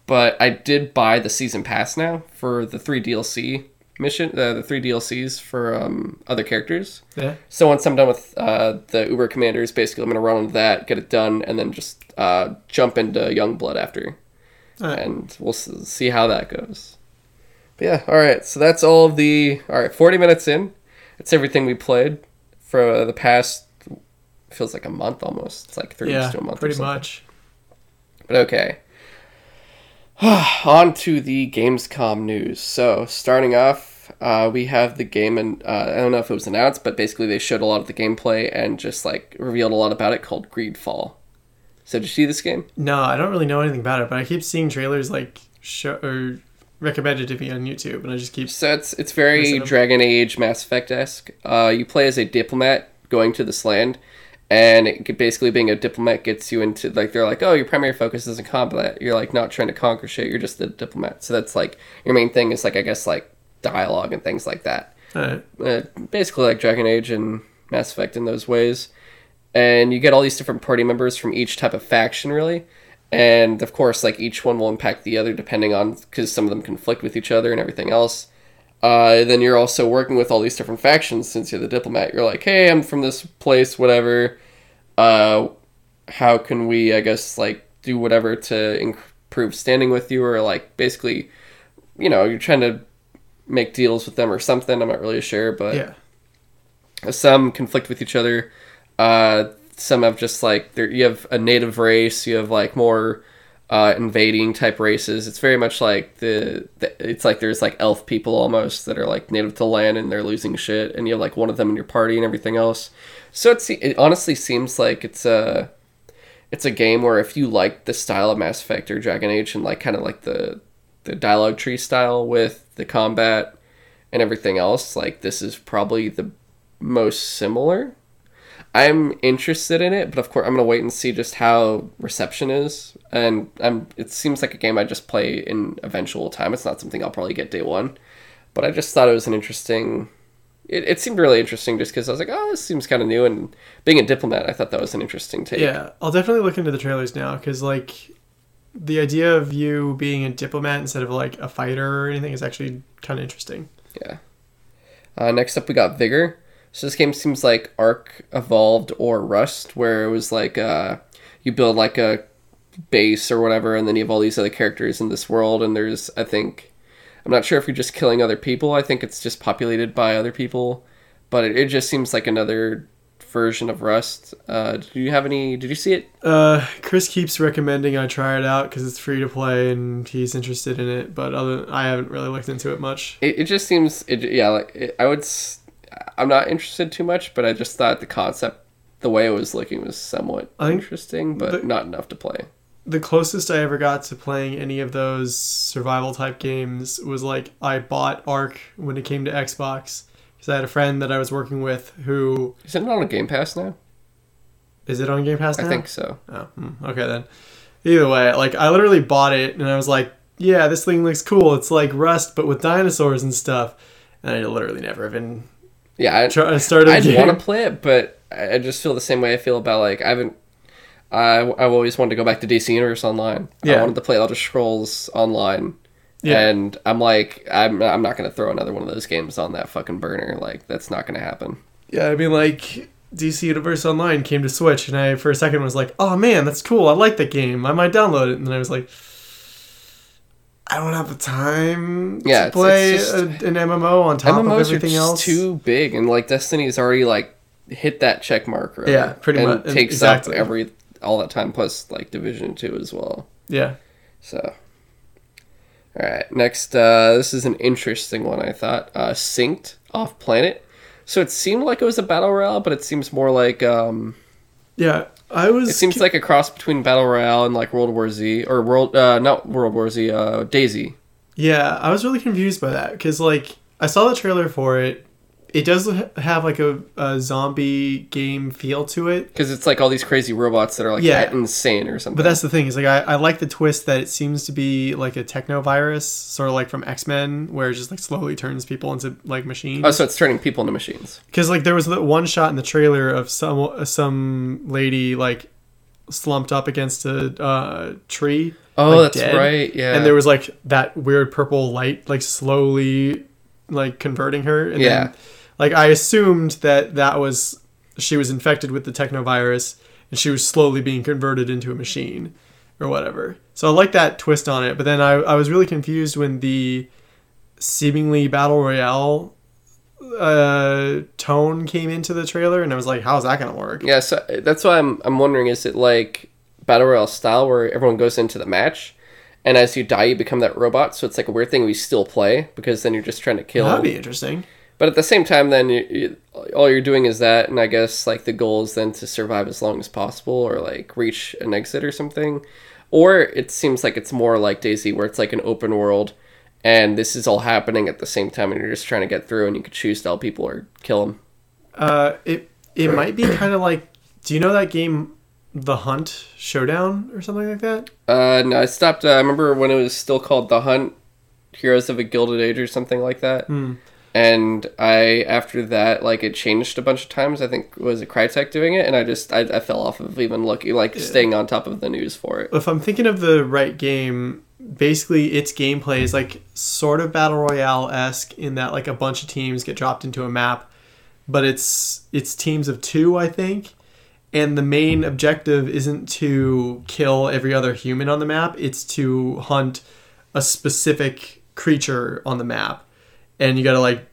But I did buy the season pass now for the three DLC mission, uh, the three DLCs for um, other characters. Yeah. So once I'm done with uh, the Uber commanders, basically I'm gonna run on that, get it done, and then just uh, jump into Youngblood after, Alright. and we'll see how that goes. But yeah, all right. So that's all of the all right. Forty minutes in, it's everything we played for the past. Feels like a month almost. It's like three Yeah. weeks to a month. Pretty much. But okay. On to the Gamescom news. So, starting off, uh, we have the game, and uh, I don't know if it was announced, but basically they showed a lot of the gameplay and just like revealed a lot about it called Greedfall. So, did you see this game? No, I don't really know anything about it, but I keep seeing trailers like show or recommended to me on YouTube, and I just keep. So it's it's very Dragon Age Mass Effect esque. Uh, you play as a diplomat going to this land, and it, basically being a diplomat gets you into like they're like, oh, your primary focus isn't combat. You're like not trying to conquer shit. You're just a diplomat. So that's like your main thing is like I guess like dialogue and things like that. Alright. Uh, basically like Dragon Age and Mass Effect in those ways. And you get all these different party members from each type of faction, really. And of course, like each one will impact the other depending on because some of them conflict with each other and everything else. Uh, then you're also working with all these different factions since you're the diplomat. You're like, hey, I'm from this place, whatever. Uh, how can we, I guess, like do whatever to improve standing with you, or like basically, you know, you're trying to make deals with them or something. I'm not really sure, but Yeah. some conflict with each other. Uh, some have just like. You have a native race. You have like more uh, invading type races. It's very much like the, the. It's like there's like elf people almost that are like native to land and they're losing shit, and you have like one of them in your party and everything else. So it's it honestly seems like it's a. It's a game where if you like the style of Mass Effect or Dragon Age and like kind of like the the dialogue tree style with the combat and everything else, like this is probably the most similar. I'm interested in it, but of course I'm gonna wait and see just how reception is. And I'm it seems like a game I just play in eventual time. It's not something I'll probably get day one. But I just thought it was an interesting it, it seemed really interesting just because I was like, oh, this seems kind of new. And being a diplomat, I thought that was an interesting take. Yeah, I'll definitely look into the trailers now because like the idea of you being a diplomat instead of like a fighter or anything is actually kind of interesting. Yeah. Uh, next up, we got Vigor. So this game seems like Ark Evolved or Rust, where it was like uh, you build like a base or whatever, and then you have all these other characters in this world, and there's I think I'm not sure if you're just killing other people. I think it's just populated by other people, but it, it just seems like another version of Rust. Uh, did you have any? Did you see it? Uh, Chris keeps recommending I try it out because it's free to play and he's interested in it, but other I haven't really looked into it much. It, it just seems it yeah like it, I would s- I'm not interested too much, but I just thought the concept, the way it was looking, was somewhat I interesting, but the- not enough to play. The closest I ever got to playing any of those survival type games was like I bought Ark when it came to Xbox because I had a friend that I was working with who Is it on Game Pass now? is it on Game Pass now? I think so. Oh, hmm, okay then. Either way, like I literally bought it and I was like, yeah, this thing looks cool. It's like Rust but with dinosaurs and stuff. And I literally never even Yeah, I, try, started. a I'd game. want to play it, but I I just feel the same way I feel about like I haven't. I I've always wanted to go back to DC Universe Online. Yeah. I wanted to play Elder Scrolls Online. Yeah. And I'm like, I'm, I'm not gonna throw another one of those games on that fucking burner. Like, that's not gonna happen. Yeah, I mean, like DC Universe Online came to Switch, and I for a second was like, "Oh man, that's cool. I like that game. I might download it." And then I was like, "I don't have the time Yeah, to play it's just- a, an MMO on top of MMOs are everything just else." too big, and like Destiny's already like hit that check mark. Already, Yeah, pretty and much- Takes exactly. up every all that time plus like Division Two as well. yeah, So, all right. Next, uh, this is an interesting one. I thought uh, synced off planet. So it seemed like it was a battle royale, but it seems more like um, yeah. I was. it seems like a cross between battle royale and like World War Z or World uh, not World War Z, uh, DayZ. Yeah, I was really confused by that because like I saw the trailer for it. It does have like a, a zombie game feel to it, Because it's like all these crazy robots that are like Yeah. insane or something. but that's the thing is like I, I like the twist that it seems to be like a techno virus, sort of like from X Men, where it just like slowly turns people into like machines. oh, so it's turning people into machines. Because like there was the one shot in the trailer of some some lady like slumped up against a uh, tree. Oh, like, that's dead. right. Yeah. and there was like that weird purple light like slowly like converting her and Yeah. then, like i assumed that that was she was infected with the technovirus and she was slowly being converted into a machine or whatever so i like that twist on it but then i, I was really confused when the seemingly battle royale uh tone came into the trailer and i was like how's that gonna work Yeah, so that's why I'm I'm wondering is it like battle royale style where everyone goes into the match, and as you die you become that robot. So it's like a weird thing we still play because then you're just trying to kill. that'd be interesting But at the same time, then you, you, all you're doing is that, and I guess like the goal is then to survive as long as possible or like reach an exit or something. Or it seems like it's more like DayZ where it's like an open world. And this is all happening at the same time, and you're just trying to get through, and you could choose to help people or kill them. Uh, it it might be kind of like. Do you know that game, The Hunt Showdown, or something like that? Uh, no, I stopped. Uh, I remember when it was still called The Hunt, Heroes of a Gilded Age or something like that. Hmm. And I, after that, like it changed a bunch of times. I think was it Crytek doing it, and I just I, I fell off of even looking like staying on top of the news for it. If I'm thinking of the right game, basically its gameplay is like sort of battle royale esque in that like a bunch of teams get dropped into a map, but it's it's teams of two, I think. And the main objective isn't to kill every other human on the map, it's to hunt a specific creature on the map. And you gotta like,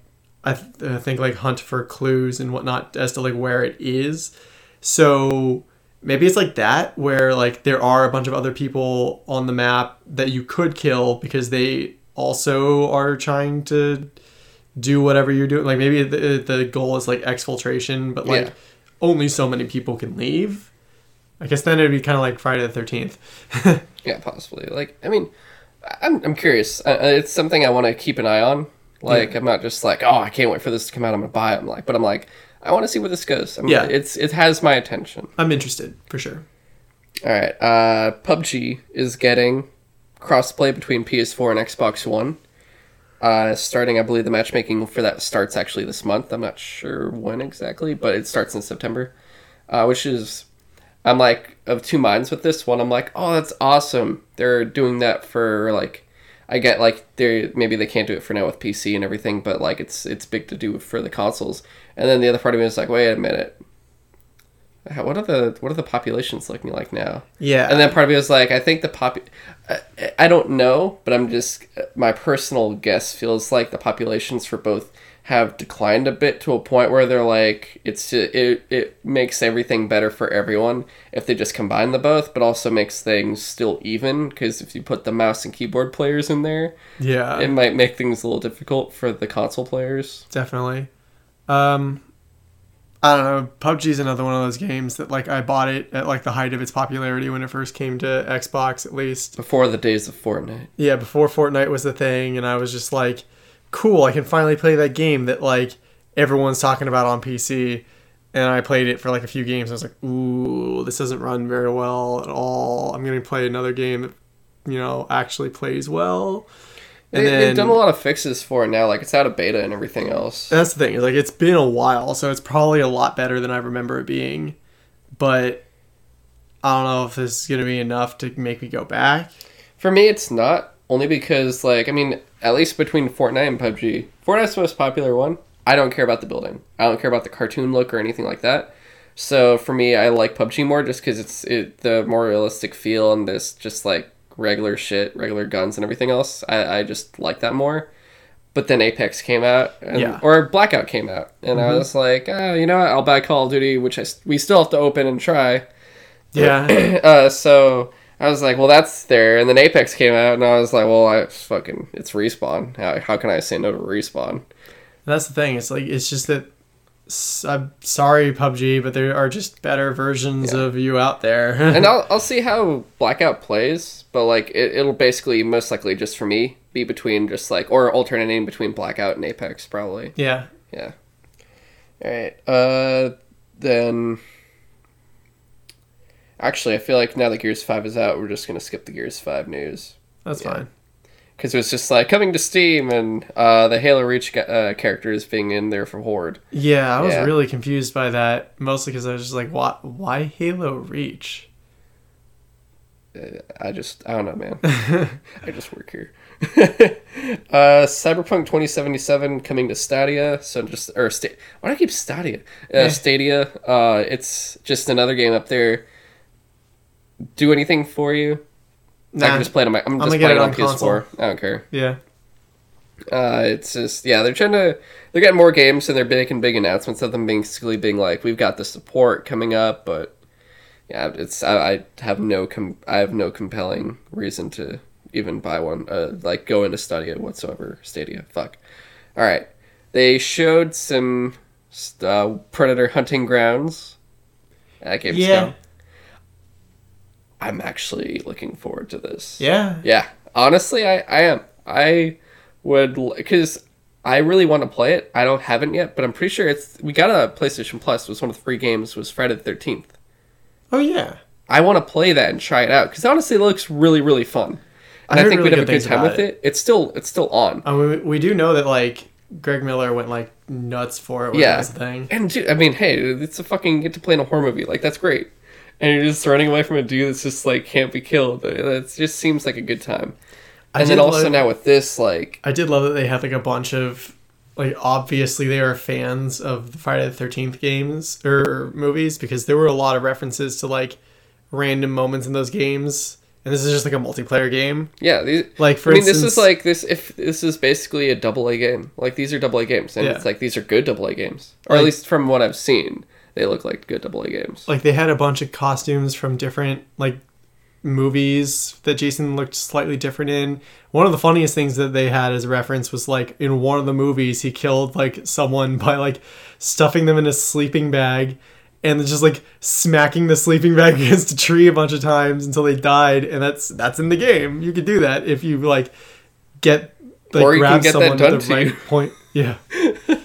I, th- I think like hunt for clues and whatnot as to like where it is. So maybe it's like that where like there are a bunch of other people on the map that you could kill because they also are trying to do whatever you're doing. Like maybe the the goal is like exfiltration, but like Yeah. only so many people can leave. I guess then it'd be kind of like Friday the Thirteenth. Yeah, possibly. Like, I mean, I'm I'm curious. Uh, it's something I want to keep an eye on. Like, I'm not just like, oh, I can't wait for this to come out. I'm gonna buy it. I'm like, but I'm like, I want to see where this goes. I'm, Yeah. it's it has my attention. I'm interested for sure. All right. Uh, PUBG is getting crossplay between PS4 and Xbox One. Uh, starting, I believe the matchmaking for that starts actually this month. I'm not sure when exactly, but it starts in September. Uh, which is, I'm like of two minds with this one. I'm like, oh, that's awesome. They're doing that for like, I get like they maybe they can't do it for now with PC and everything, but like it's it's big to do for the consoles. And then the other part of me is like, wait a minute. How- What are the what are the populations looking like now? Yeah. And then part of me was like, I think the pop, I, I don't know, but I'm just my personal guess feels like the populations for both have declined a bit to a point where they're like it's it it makes everything better for everyone if they just combine the both, but also makes things still even because if you put the mouse and keyboard players in there, yeah. it might make things a little difficult for the console players. definitely. Um, I don't know. PUBG is another one of those games that like I bought it at like the height of its popularity when it first came to Xbox, at least. Before the days of Fortnite. Yeah, before Fortnite was the thing, and I was just like, cool, I can finally play that game that like everyone's talking about on PC. And I played it for like a few games. I was like, ooh, this doesn't run very well at all. I'm gonna play another game that, you know, actually plays well. And They, then they've done a lot of fixes for it now, like it's out of beta and everything else. That's the thing. Like it's been a while, so it's probably a lot better than I remember it being. But I don't know if this is gonna be enough to make me go back. For me, it's not only because, like, I mean, at least between Fortnite and PUBG, Fortnite's the most popular one. I don't care about the building. I don't care about the cartoon look or anything like that. So for me, I like PUBG more just because it's it the more realistic feel and this just like regular shit, regular guns and everything else. I, I just like that more. But then Apex came out, and, Yeah. or Blackout came out, and I was like, oh, you know what? I'll buy Call of Duty, which I, we still have to open and try. Yeah. Uh, so I was like, well, that's there. And then Apex came out, and I was like, well, I fucking it's respawn. How, how can I say no to respawn? That's the thing. It's like it's just that. I'm sorry, PUBG, but there are just better versions Yeah. of you out there. and I'll, I'll see how Blackout plays, but like it, it'll basically most likely just for me be between just like or alternating between Blackout and Apex probably. yeah. Yeah. All right. Uh, then. Actually, I feel like now that Gears Five is out, we're just gonna skip the Gears Five news That's Yeah. fine. because it was just like coming to Steam and uh, the Halo Reach uh, characters being in there for Horde. Yeah, I was Yeah. really confused by that, mostly because I was just like, why, why Halo Reach? I just I don't know, man. I just work here. uh, Cyberpunk 2077 coming to Stadia. So just or sta- why do I keep Stadia? Uh, Eh. Stadia. Uh, it's just another game up there. Do anything for you? I can just play it on my. I'm just gonna playing it on PS4. console. I don't care. yeah. Uh, it's just yeah, they're trying to they're getting more games and they're making big announcements of them basically being like we've got the support coming up, but yeah, it's I, I have no com- I have no compelling reason to even buy one. Uh, like go into Stadia whatsoever. Stadia, fuck. All right, they showed some uh, Predator hunting grounds at Gamescom. Yeah. I'm actually looking forward to this. Yeah. Yeah, honestly, I, I am. I would because I really want to play it. I don't haven't yet, but I'm pretty sure it's we got a PlayStation Plus. Was one of the free games was Friday the Thirteenth. Oh, yeah. I want to play that and try it out because honestly, it looks really really fun. And I, heard think really we'd have a good time with it. it. It's still it's still on. I mean, we, we do know that, like, Greg Miller went, like, nuts for it Yeah. it thing. And dude, I mean, hey, it's a fucking get to play in a horror movie. Like that's great. And you're just running away from a dude that's just like can't be killed. It just seems like a good time. And then also love- now with this, like I did love that they had, like, a bunch of, like, obviously they are fans of the Friday the 13th games or movies because there were a lot of references to, like, random moments in those games. And this is just, like, a multiplayer game. Yeah, these, Like, for I mean, instance, this is like this. If this is basically a double A game, like these are double A games, and Yeah. it's like these are good double A games, or at least from what I've seen, they look like good double A games. like they had a bunch of costumes from different like movies that Jason looked slightly different in. One of the funniest things that they had as a reference was like in one of the movies he killed like someone by like stuffing them in a sleeping bag and just like smacking the sleeping bag against a tree a bunch of times until they died and that's that's in the game. You could do that if you like get like Or you can grab get that someone done at the to right you. point. Yeah.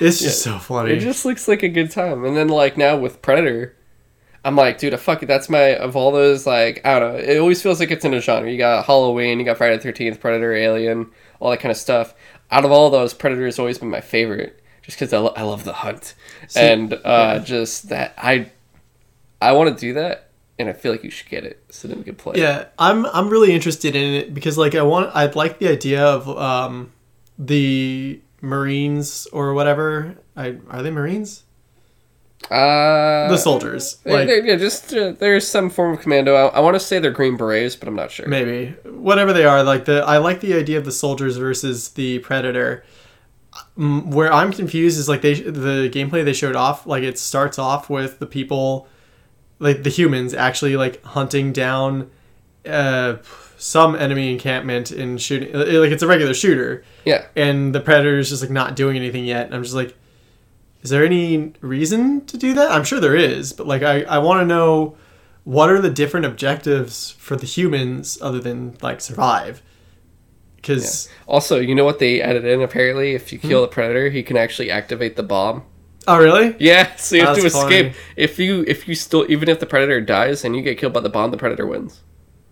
It's just so funny. It just looks like a good time. And then like now with Predator, I'm like, dude, fuck it. That's my of all those like I don't know. It always feels like it's in a genre. You got Halloween, you got Friday the Thirteenth, Predator, Alien, all that kind of stuff. Out of all those, Predator has always been my favorite, just because I, lo- I love the hunt and uh, just that I I want to do that, and I feel like you should get it so then we can play. Yeah, I'm I'm really interested in it because like I want I like the idea of um the Marines or whatever. I are they Marines? Uh, The soldiers. they're- Like they're- yeah, just uh, there's some form of commando. I, I want to say they're Green Berets, but I'm not sure. maybe whatever they are. Like the I like the idea of the soldiers versus the predator. Where I'm confused is like they the gameplay they showed off. Like it starts off with the people, like the humans actually like hunting down, uh, some enemy encampment and shooting. Like it's a regular shooter. Yeah. and the predator's is just like not doing anything yet. And I'm just like, is there any reason to do that? I'm sure there is, but like I, I want to know what are the different objectives for the humans other than like survive? Because Also, you know what they added in? Apparently, if you Hmm? kill the predator, he can actually activate the bomb. oh really? Yeah, so you have to escape. funny. If you if you still even if the predator dies and you get killed by the bomb, the predator wins.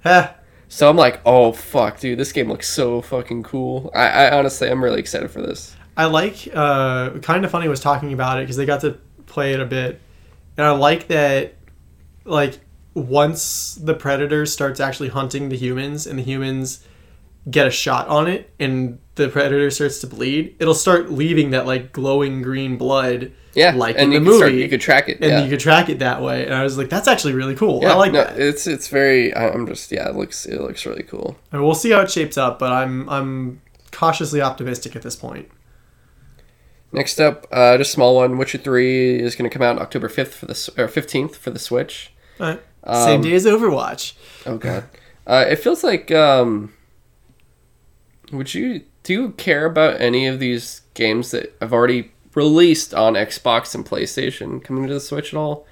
Heh. So I'm like, oh fuck, dude, this game looks so fucking cool. I, I honestly, I'm really excited for this. I like uh, kind of funny was talking about it because they got to play it a bit, and I like that like once the predator starts actually hunting the humans and the humans get a shot on it and the predator starts to bleed, it'll start leaving that like glowing green blood Yeah, like and in the could start- movie, you could track it. and yeah. you could track it that way. And I was like, that's actually really cool. yeah, I like no, that. It's it's very. I'm just yeah. It looks it looks really cool. And we'll see how it shapes up, but I'm I'm cautiously optimistic at this point. Next up, uh, just a small one. Witcher Three is going to come out October fifth for the or fifteenth for the Switch. All right. Same Um, day as Overwatch. Oh god. Uh, it feels like um would you do you care about any of these games that have already released on Xbox and PlayStation coming to the Switch at all?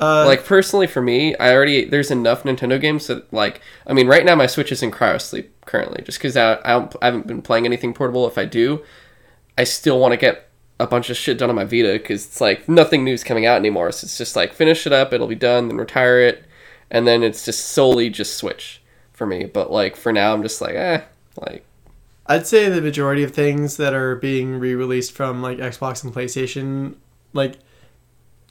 Uh, like personally for me, I already there's enough Nintendo games that like I mean right now my Switch is in cryo sleep currently just because I, I, don't, I haven't been playing anything portable. If I do, I still want to get a bunch of shit done on my Vita because it's like nothing new's coming out anymore. So it's just like finish it up, it'll be done, then retire it, and then it's just solely just Switch for me. But like for now, I'm just like eh, like I'd say the majority of things that are being re-released from like Xbox and PlayStation, like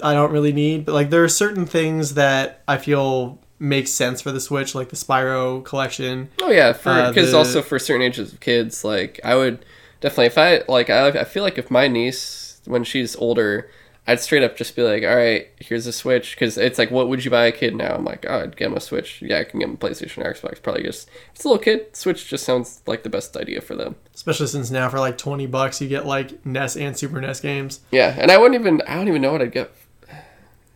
I don't really need, but like there are certain things that I feel make sense for the Switch, like the Spyro collection. oh yeah, for Uh, because the- also for certain ages of kids, like I would definitely if I like I I feel like if my niece when she's older. I'd straight up just be like, all right, here's a Switch. Because it's like, what would you buy a kid now? I'm like, oh, I'd get him a Switch. Yeah, I can get him a PlayStation or Xbox. Probably just, if it's a little kid, Switch just sounds like the best idea for them. Especially since now for like twenty bucks you get like NES and Super NES games. Yeah, and I wouldn't even, I don't even know what I'd get.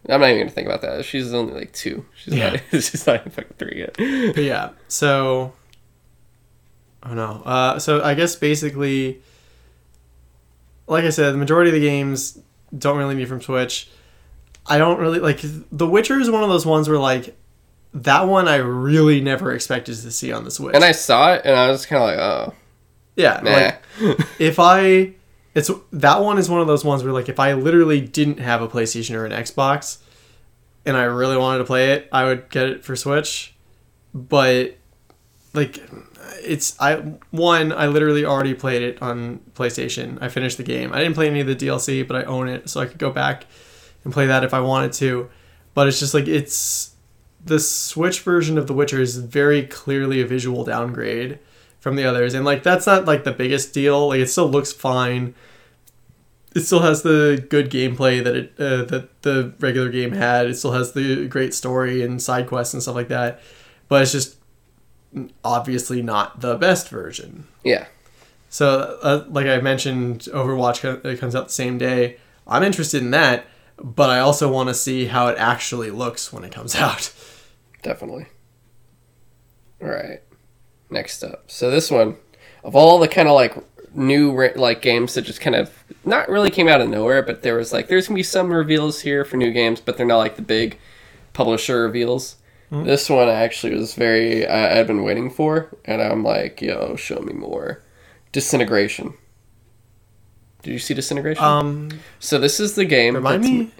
I'm not even gonna think about that. She's only like two. She's Yeah. not, she's not even fucking three yet. But yeah, so oh no. Uh, so I guess basically, like I said, the majority of the games don't really need from Switch. I don't really like The Witcher is one of those ones where like that one I really never expected to see on the Switch. And I saw it, and I was kind of like, oh, yeah, nah. like if I it's that one is one of those ones where like if I literally didn't have a PlayStation or an Xbox and I really wanted to play it, I would get it for Switch. But like it's I one I literally already played it on PlayStation. I finished the game. I didn't play any of the DLC, but I own it so I could go back and play that if I wanted to. But it's just like it's the Switch version of The Witcher is very clearly a visual downgrade from the others, and like that's not like the biggest deal. Like it still looks fine. It still has the good gameplay that it uh, that the regular game had. It still has the great story and side quests and stuff like that. But it's just obviously not the best version. yeah, So, uh, like I mentioned, Overwatch it comes out the same day. I'm interested in that, but I also want to see how it actually looks when it comes out. definitely. All right, next up. So this one, of all the kind of like new like games that just kind of not really came out of nowhere, but there was like there's gonna be some reveals here for new games, but they're not like the big publisher reveals. This one I actually was very I I've been waiting for, and I'm like, yo, show me more. Disintegration. Did you see Disintegration? Um, so this is the game. remind me.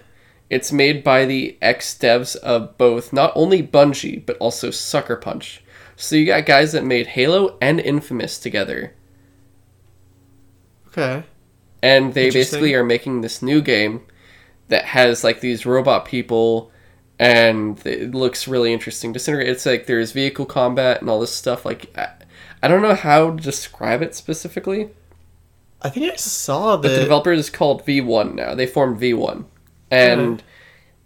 It's made by the ex devs of both not only Bungie but also Sucker Punch. So you got guys that made Halo and Infamous together, Okay. and they basically are making this new game that has like these robot people, and it looks really interesting. Disintegrate. It's like there's vehicle combat and all this stuff. Like I, I don't know how to describe it specifically. I think I saw But the the. developer is called V1 now. They formed V1. And hmm.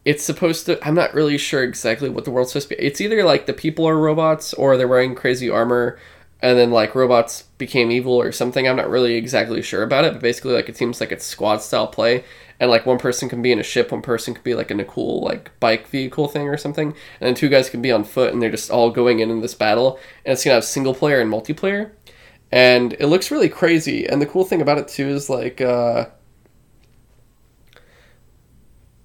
it's supposed to I'm not really sure exactly what the world's supposed to be. It's either like the people are robots or they're wearing crazy armor and then like robots became evil or something. I'm not really exactly sure about it, but basically like it seems like it's squad style play and like one person can be in a ship, one person could be like in a cool like bike vehicle thing or something, and then two guys can be on foot and they're just all going in in this battle and it's to have single player and multiplayer and it looks really crazy. And the cool thing about it too is like uh,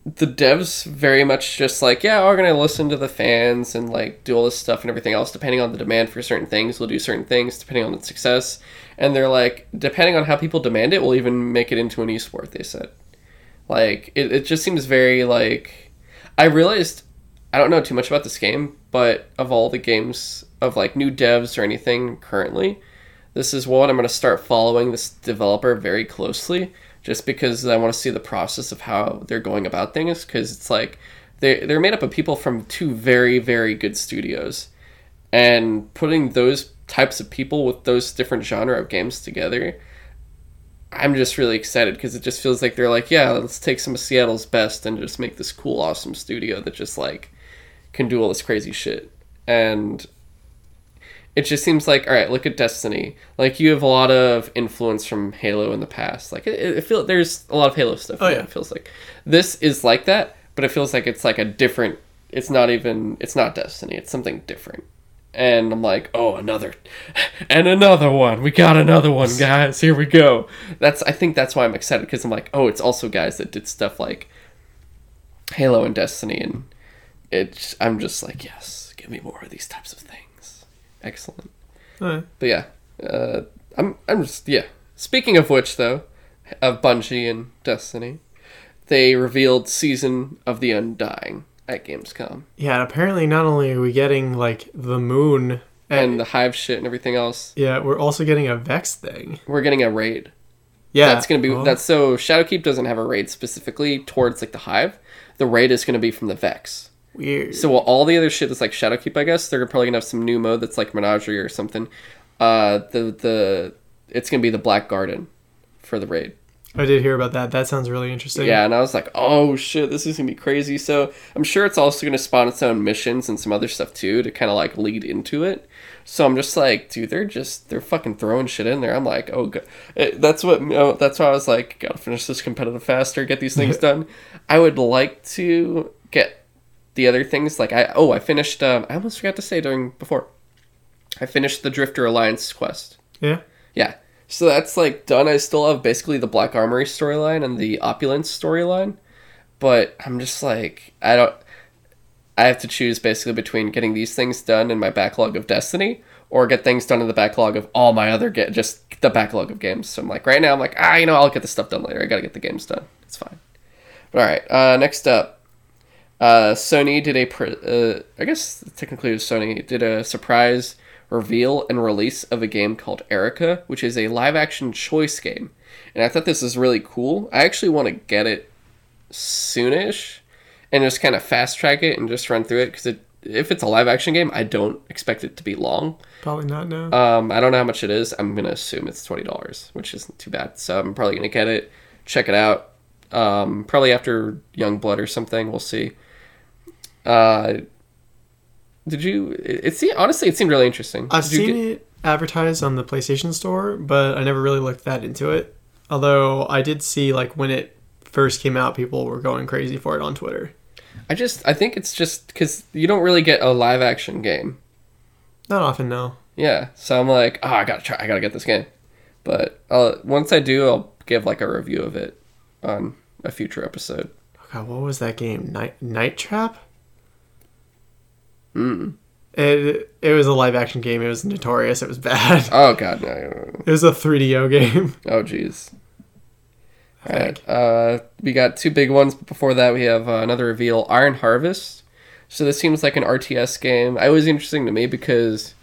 the devs very much just like yeah, we're gonna listen to the fans and like do all this stuff and everything else. Depending on the demand for certain things, we'll do certain things depending on the success. And they're like, depending on how people demand it, we'll even make it into an esport. They said, like it, it just seems very like. I realized I don't know too much about this game, but of all the games of like new devs or anything currently, this is one I'm going to start following this developer very closely just because I want to see the process of how they're going about things because it's like they they're made up of people from two very very good studios and putting those types of people with those different genre of games together I'm just really excited because it just feels like they're like, yeah, let's take some of Seattle's best and just make this cool, awesome studio that just like can do all this crazy shit. And it just seems like, all right, look at Destiny. Like you have a lot of influence from Halo in the past. Like it, it feel there's a lot of Halo stuff. Oh, yeah. It feels like this is like that, but it feels like it's like a different. It's not even. It's not Destiny. It's something different. And I'm like, oh, another, and another one. We got another one, guys. Here we go. That's. I think that's why I'm excited because I'm like, oh, it's also guys that did stuff like Halo and Destiny, and it's. I'm just like, yes, give me more of these types of things. Excellent. Alright. But yeah, uh, I'm I'm just yeah. Speaking of which, though, of Bungie and Destiny, they revealed Season of the Undying at Gamescom, Yeah, and apparently not only are we getting like the moon and the Hive shit and everything else. yeah, we're also getting a Vex thing. We're getting a raid. Yeah, That's gonna be well, that's so Shadowkeep doesn't have a raid specifically towards like the Hive. The raid is gonna be from the Vex. weird. So all the other shit is like Shadowkeep, I guess they're probably gonna have some new mode that's like Menagerie or something. Uh, the the it's gonna be the Black Garden for the raid. I did hear about that. That sounds really interesting. Yeah, and I was like, oh shit, this is gonna be crazy. So I'm sure it's also gonna spawn its own missions and some other stuff too to kind of like lead into it. So I'm just like, dude, they're just they're fucking throwing shit in there. I'm like, oh, go- it, that's what oh, that's why I was like, gotta finish this competitive faster, get these things done. I would like to get the other things like I oh I finished um, I almost forgot to say during before I finished the Drifter Alliance quest. Yeah. Yeah. So that's like done. I still have basically the Black Armory storyline and the Opulence storyline, but I'm just like I don't. I have to choose basically between getting these things done in my backlog of Destiny or get things done in the backlog of all my other get just the backlog of games. So I'm like right now I'm like ah you know I'll get the stuff done later. I gotta get the games done. It's fine. But all right. Uh, next up, uh, Sony did a uh, I guess technically it was Sony did a surprise reveal and release of a game called Erica, which is a live action choice game. And I thought this was really cool. I actually want to get it soonish and just kind of fast track it and just run through it because it, if it's a live action game, I don't expect it to be long. Probably not now. Um, I don't know how much it is. I'm gonna assume it's twenty dollars, which isn't too bad. So I'm probably gonna get it, check it out. Um, probably after Youngblood or something. We'll see. Uh, did you? It, it seemed honestly, it seemed really interesting. I've Did seen get- it advertised on the PlayStation Store, but I never really looked that into it. Although I did see like when it first came out, people were going crazy for it on Twitter. I just, I think it's just because you don't really get a live action game. Not often, no. Yeah, so I'm like, oh, I gotta try, I gotta get this game. But uh, once I do, I'll give like a review of it on a future episode. Oh God, what was that game? Night Night Trap. Hmm. It it was a live action game. It was notorious. It was bad. Oh god, no. It was a 3DO game. Oh jeez. All right. Uh, we got two big ones, but before that, we have uh, another reveal: Iron Harvest. So this seems like an RTS game. It was interesting to me because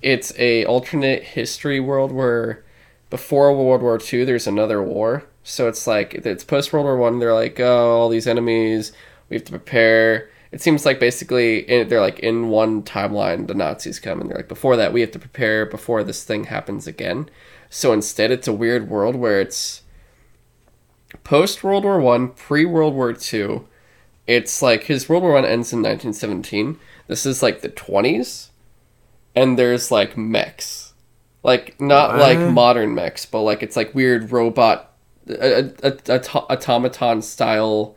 it's a alternate history world where before World War II, there's another war. So it's like it's post World War One. They're like, oh, all these enemies. We have to prepare. It seems like basically in, they're like in one timeline. The Nazis come and they're like, before that, we have to prepare before this thing happens again. So instead, it's a weird world where it's post World War One, pre World War Two. It's like his World War One ends in 1917. This is like the 20s, and there's like mechs, like not What? like modern mechs, but like it's like weird robot, a, a, a, automaton style,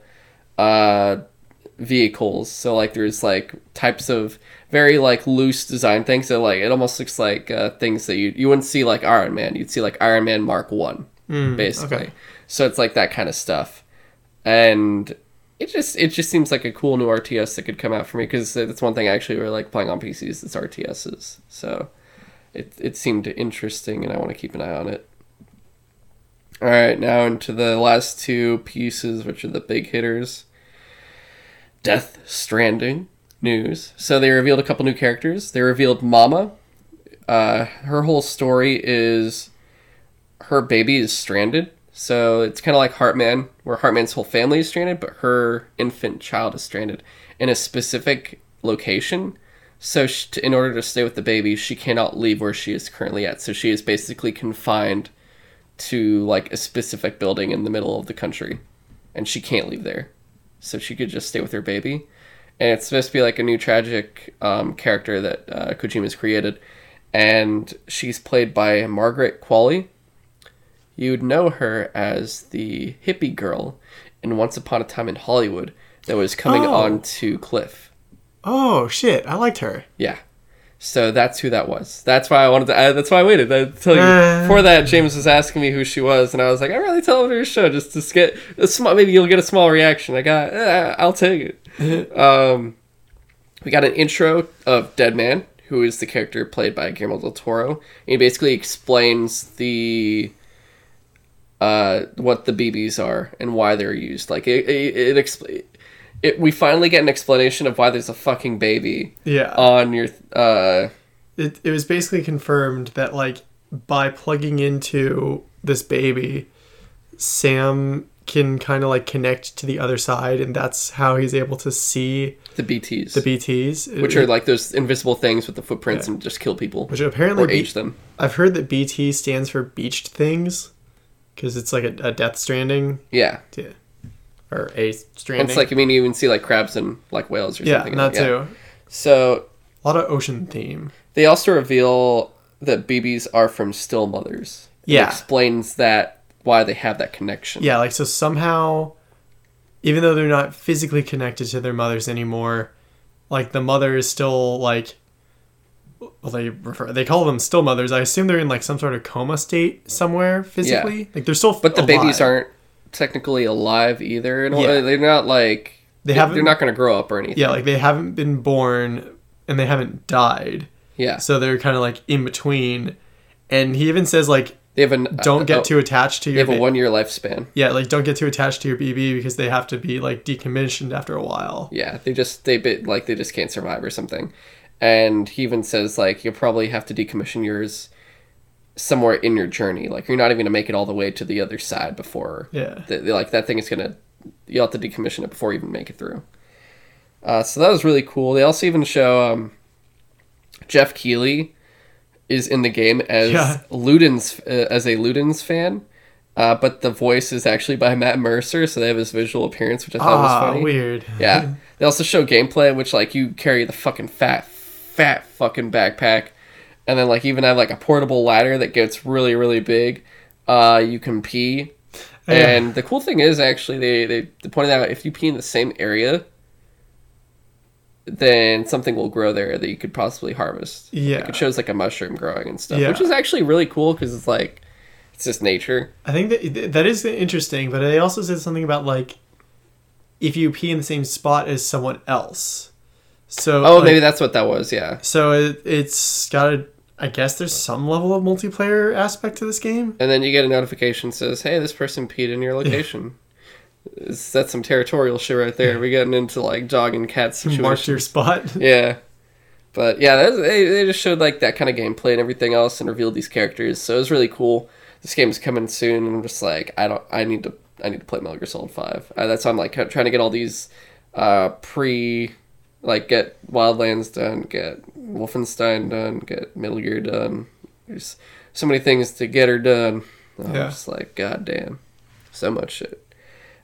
uh, vehicles. So like there's like types of very like loose design things that like it almost looks like uh, things that you you wouldn't see like Iron Man. You'd see like Iron Man Mark One basically. okay. So it's like that kind of stuff, and it just it just seems like a cool new RTS that could come out for me because that's one thing I actually really like playing on PCs. It's RTSs, so it it seemed interesting, and I want to keep an eye on it. All right, now into the last two pieces, which are the big hitters. Death Stranding news. So they revealed a couple new characters. They revealed Mama. Uh, her whole story is her baby is stranded. So it's kind of like Heartman, where Heartman's whole family is stranded, but her infant child is stranded in a specific location. So sh to, in order to stay with the baby, she cannot leave where she is currently at. So she is basically confined to like a specific building in the middle of the country, and she can't leave there, so she could just stay with her baby. And it's supposed to be like a new tragic um, character that uh, Kojima's created, and she's played by Margaret Qualley. You'd know her as the hippie girl in Once Upon a Time in Hollywood that was coming Oh. on to Cliff. Oh shit, I liked her. Yeah. So that's who that was. That's why I wanted to. I, that's why I waited. I tell you. Uh. Before that, James was asking me who she was, and I was like, I really tell her to show just to get a small. Maybe you'll get a small reaction. I got. Eh, I'll take it. um, we got an intro of Dead Man, who is the character played by Guillermo del Toro. And he basically explains the uh, what the BBs are and why they're used. Like it, it, it, it we finally get an explanation of why there's a fucking baby Yeah. on your uh it, it was basically confirmed that like by plugging into this baby sam can kind of like connect to the other side and that's how he's able to see the BTs, the bts which are like those invisible things with the footprints Yeah. and just kill people which apparently or age them. i've heard that bt stands for beached things because it's like a, a death stranding Yeah, to, or a and stranding it's like I mean you even see like crabs and like whales or yeah something. that Yeah. too So a lot of ocean theme they also reveal that BBs are from still mothers. Yeah, It Yeah. explains that why they have that connection. Yeah, like so somehow, even though they're not physically connected to their mothers anymore, like the mother is still like, well, they refer they call them still mothers. I assume they're in like some sort of coma state somewhere physically. Yeah. Like they're still, But the babies aren't technically alive either. In a Yeah. They're not like They haven't- They're not going to grow up or anything. Yeah, like they haven't been born and they haven't died, yeah. so they're kind of like in between. And he even says like, They have an don't get uh, too attached to They have a one year lifespan. yeah, like don't get too attached to your BB because they have to be like decommissioned after a while. Yeah, they just they bit like they just can't survive or something. And he even says like you'll probably have to decommission yours somewhere in your journey. Like you're not even gonna make it all the way to the other side before. Yeah. The, like that thing is gonna you'll have to decommission it before you even make it through. Uh, so that was really cool. They also even show um, Geoff Keighley is in the game as Yeah. Ludens uh, as a Ludens fan. Uh, but the voice is actually by Matt Mercer, so they have his visual appearance, which I thought was Ah, funny. weird. Yeah. They also show gameplay, which like you carry the fucking fat, fat fucking backpack, and then like even have like a portable ladder that gets really, really big. Uh, you can pee, Yeah. and the cool thing is actually they they they pointed out if you pee in the same area, then something will grow there that you could possibly harvest. Yeah. Like it shows like a mushroom growing and stuff, Yeah. which is actually really cool because it's like it's just nature. I think that that is interesting, but they also said something about like if you pee in the same spot as someone else. So Oh, like, maybe that's what that was. Yeah. so it, it's got a. I guess there's some level of multiplayer aspect to this game. And then you get a notification says, "Hey, this person peed in your location." That's some territorial shit right there. We're getting into like dog and cat Mark your spot. Yeah, but yeah, that they they just showed like that kind of gameplay and everything else, and revealed these characters. So it was really cool. This game is coming soon, and I'm just like, I don't, I need to, I need to play Metal Gear Solid Five. Uh, that's why I'm like trying to get all these uh, pre, like get Wildlands done, get Wolfenstein done, get Metal Gear done. There's so many things to get her done. I'm Yeah. just like, god damn, so much shit.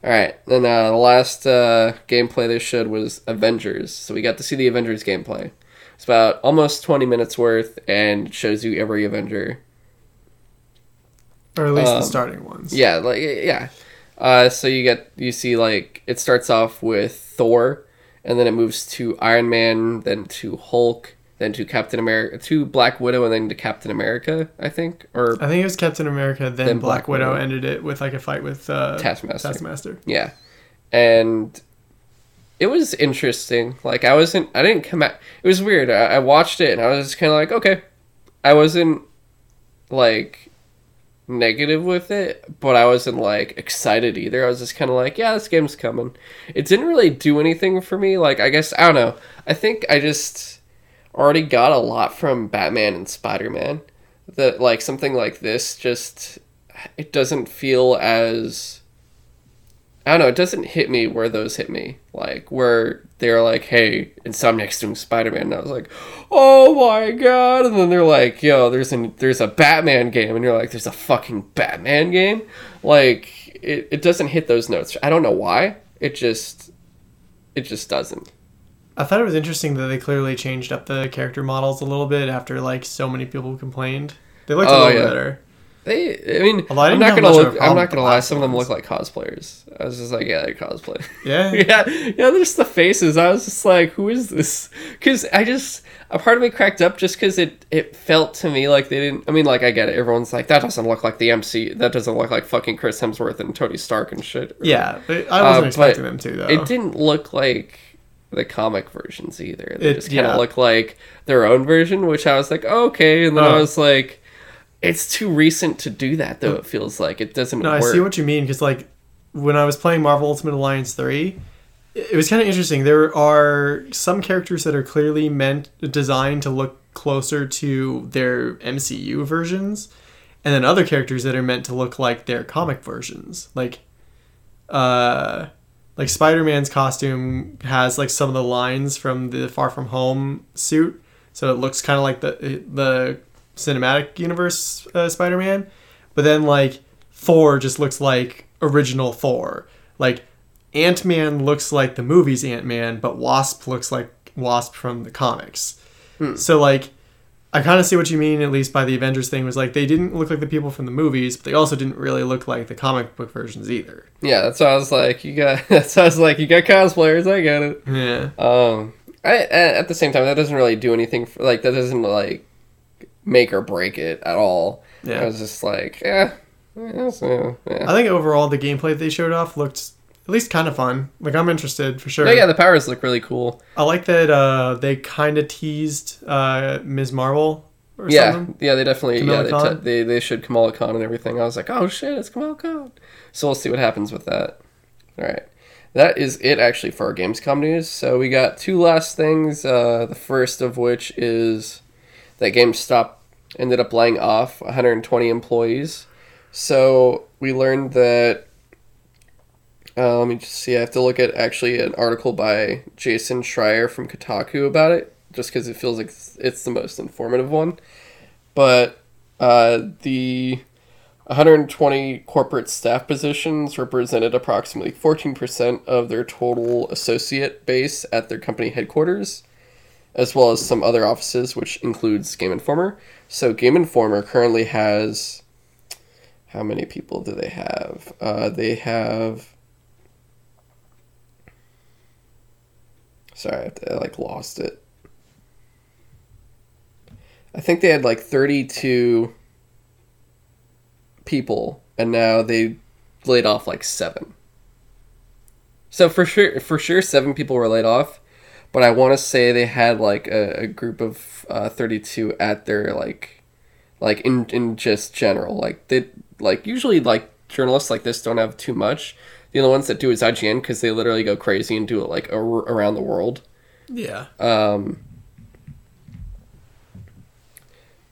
All right, then uh, the last uh, gameplay they showed was Avengers. So we got to see the Avengers gameplay. It's about almost 20 minutes worth and shows you every Avenger. or at least Um, the starting ones. Yeah, like yeah. Uh, so you get you see like it starts off with Thor, and then it moves to Iron Man, then to Hulk, then to Captain America, to Black Widow, and then to Captain America. I think or I think it was Captain America, then, Then Black, Black Widow, Widow. ended it with like a fight with uh, Taskmaster. Taskmaster. Yeah. And it was interesting. Like I wasn't I didn't come out it was weird. I, I watched it and I was just kinda like, okay. I wasn't like negative with it, but I wasn't like excited either. I was just kinda like, yeah, this game's coming. It didn't really do anything for me. Like I guess I don't know. I think I just already got a lot from Batman and Spider Man. That like something like this just it doesn't feel as I don't know. It doesn't hit me where those hit me. Like where they're like, "Hey, Insomniac's doing Spider Man," and I was like, "Oh my god!" And then they're like, "Yo, there's a there's a Batman game," and you're like, "There's a fucking Batman game." Like it, it doesn't hit those notes. I don't know why. It just it just doesn't. I thought it was interesting that they clearly changed up the character models a little bit after like so many people complained. They looked a Oh, little yeah. better. They, I mean, I I'm didn't gonna a look. I'm not gonna lie. Some of them look like cosplayers. I was just like, yeah, they're cosplay. Yeah. yeah, yeah. There's the faces. I was just like, who is this? Because I just a part of me cracked up just because it it felt to me like they didn't. I mean, like I get it. Everyone's like, that doesn't look like the MC. That doesn't look like fucking Chris Hemsworth and Tony Stark and shit. Yeah, I wasn't Uh, expecting them to though. It didn't look like the comic versions either. They It- just kind of yeah. look like their own version, which I was like, oh, okay. And then I Oh. was like, it's too recent to do that, though. It feels like it doesn't No, I see what you mean because like when I was playing Marvel Ultimate Alliance three, it was kind of interesting. There are some characters that are clearly meant designed to look closer to their MCU versions, and then other characters that are meant to look like their comic versions. Like, uh, like Spider Man's costume has like some of the lines from the Far From Home suit, so it looks kind of like the the cinematic universe uh, Spider Man. But then like Thor just looks like original Thor. Like Ant Man looks like the movies Ant Man, but Wasp looks like Wasp from the comics. So like I kind of see what you mean at least by the Avengers thing was like they didn't look like the people from the movies, but they also didn't really look like the comic book versions either. Yeah, that's why I was like, you got. That's why I was like, you got cosplayers. I get it. Yeah. Um, I at the same time that doesn't really do anything. For, like that doesn't like make or break it at all. Yeah. I was just like, yeah, yeah, so, yeah. I think overall the gameplay they showed off looked at least kind of fun. Like I'm interested for sure. Yeah, yeah, the powers look really cool. I like that uh, they kind of teased uh, Ms. Marvel or Yeah, something. yeah, they definitely Kamala yeah they, t- they they showed Kamala Khan and everything. I was like, oh shit, it's Kamala Khan. So we'll see what happens with that. All right, that is it actually for our Gamescom news. So we got two last things. Uh, the first of which is that GameStop ended up laying off 120 employees. So we learned that. Uh, let me just see. I have to look at actually an article by Jason Schreier from Kotaku about it, just because it feels like it's, the most informative one. But uh, the 120 corporate staff positions represented approximately 14% of their total associate base at their company headquarters, as well as some other offices, which includes Game Informer. So Game Informer currently has. How many people do they have? Uh, they have. Sorry, I, I like lost it. I think they had like 32 people, and now they laid off like seven. So for sure, for sure, seven people were laid off, but I want to say they had like a, a group of uh, 32 at their like, like in in just general, like they like usually like journalists like this don't have too much. The only ones that do is IGN because they literally go crazy and do it like ar- around the world. Yeah. Um,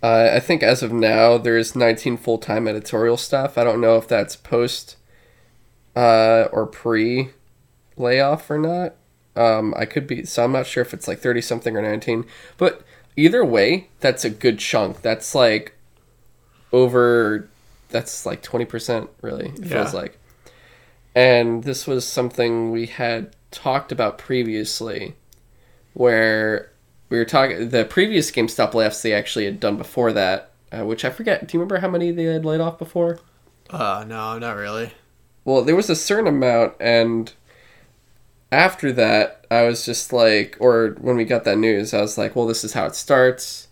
uh, I think as of now, there's 19 full time editorial staff. I don't know if that's post uh, or pre layoff or not. Um, I could be, so I'm not sure if it's like 30 something or 19. But either way, that's a good chunk. That's like over, that's like 20%, really, it Yeah. feels like. And this was something we had talked about previously where we were talking the previous GameStop layoffs they actually had done before that, uh, which I forget. Do you remember how many they had laid off before? Uh, no, not really. Well, there was a certain amount, and after that, I was just like, or when we got that news, I was like, well, this is how it starts.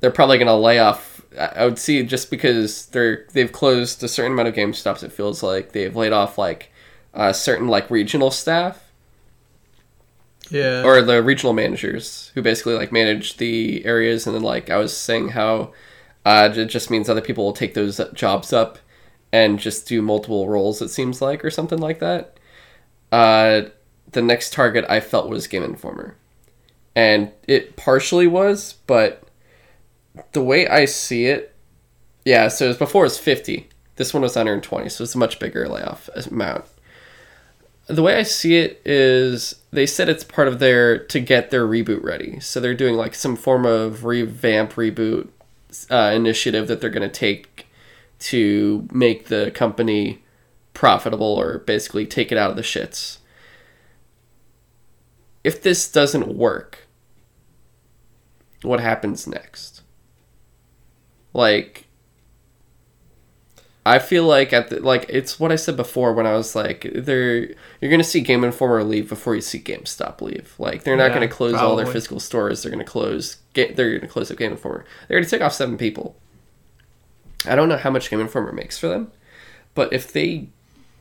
They're probably gonna lay off. I would see just because they're they've closed a certain amount of GameStops. It feels like they've laid off like uh, certain like regional staff Yeah. or the regional managers who basically like manage the areas and then like i was saying how uh, it just means other people will take those jobs up and just do multiple roles it seems like or something like that uh, the next target i felt was game informer and it partially was but the way i see it yeah so it was before it was 50 this one was 120 so it's a much bigger layoff amount the way I see it is they said it's part of their to get their reboot ready. So they're doing like some form of revamp reboot uh, initiative that they're going to take to make the company profitable or basically take it out of the shits. If this doesn't work, what happens next? Like I feel like at the, like it's what I said before when I was like they're you're gonna see Game Informer leave before you see GameStop leave. Like they're not Yeah, gonna close all their physical stores. They're gonna close. Get they're gonna close up Game Informer. They're gonna take off seven people. I don't know how much Game Informer makes for them, but if they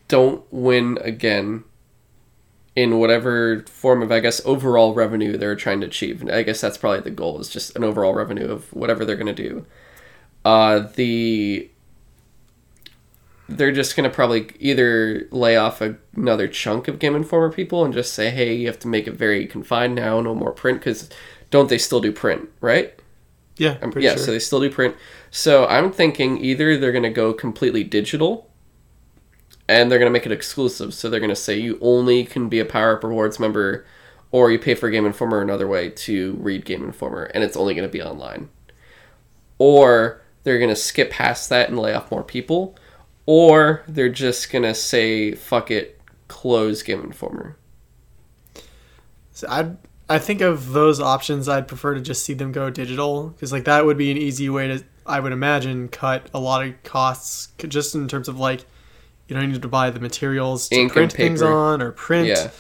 don't win again in whatever form of I guess overall revenue they're trying to achieve, and I guess that's probably the goal is just an overall revenue of whatever they're gonna do. Uh, the they're just gonna probably either lay off a, another chunk of Game Informer people and just say, "Hey, you have to make it very confined now, no more print." Because don't they still do print, right? Yeah, pretty yeah, sure. so they still do print. So I'm thinking either they're gonna go completely digital, and they're gonna make it exclusive. So they're gonna say you only can be a Power Up Rewards member, or you pay for Game Informer another way to read Game Informer, and it's only gonna be online. Or they're gonna skip past that and lay off more people, or they're just gonna say fuck it, close Game Informer. So I I think of those options, I'd prefer to just see them go digital because like that would be an easy way to I would imagine cut a lot of costs just in terms of like you don't need to buy the materials to Ink print things on or print Yeah.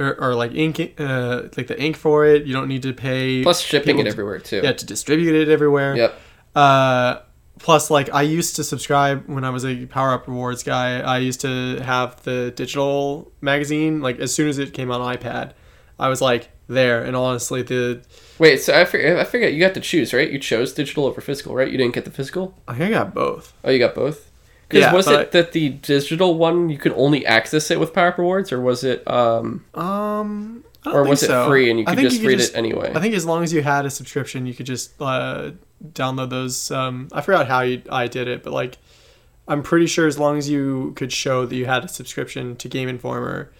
or, or like ink uh, like the ink for it. You don't need to pay Plus shipping it everywhere too. yeah to distribute it everywhere. Yep. Uh, plus, like I used to subscribe when I was a Power Up Rewards guy. I used to have the digital magazine. Like as soon as it came on iPad, I was like there. And honestly, the Wait, so I forget, I forget you got to choose, right? You chose digital over physical, right? You didn't get the physical? I think I got both. Oh, you got both? Because Yeah, was it that the digital one you could only access it with Power Up Rewards, or was it, um, Um, I or was it so. free and you could just could read just- it anyway? I think as long as you had a subscription, you could just uh, download those. Um, I forgot how you, I did it, but like, I'm pretty sure as long as you could show that you had a subscription to Game Informer.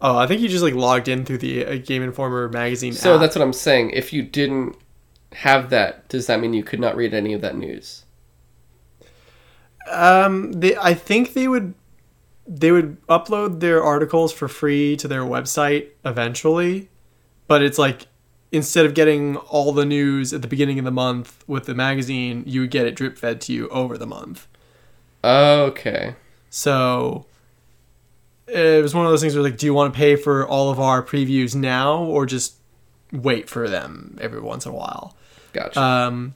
Oh, I think you just like logged in through the uh, Game Informer magazine. so app. that's what I'm saying. If you didn't have that, does that mean you could not read any of that news? Um, they, I think they would, they would upload their articles for free to their website eventually, but it's like instead of getting all the news at the beginning of the month with the magazine, you would get it drip fed to you over the month. Okay. So it was one of those things where like, do you want to pay for all of our previews now or just wait for them every once in a while? Gotcha. Um,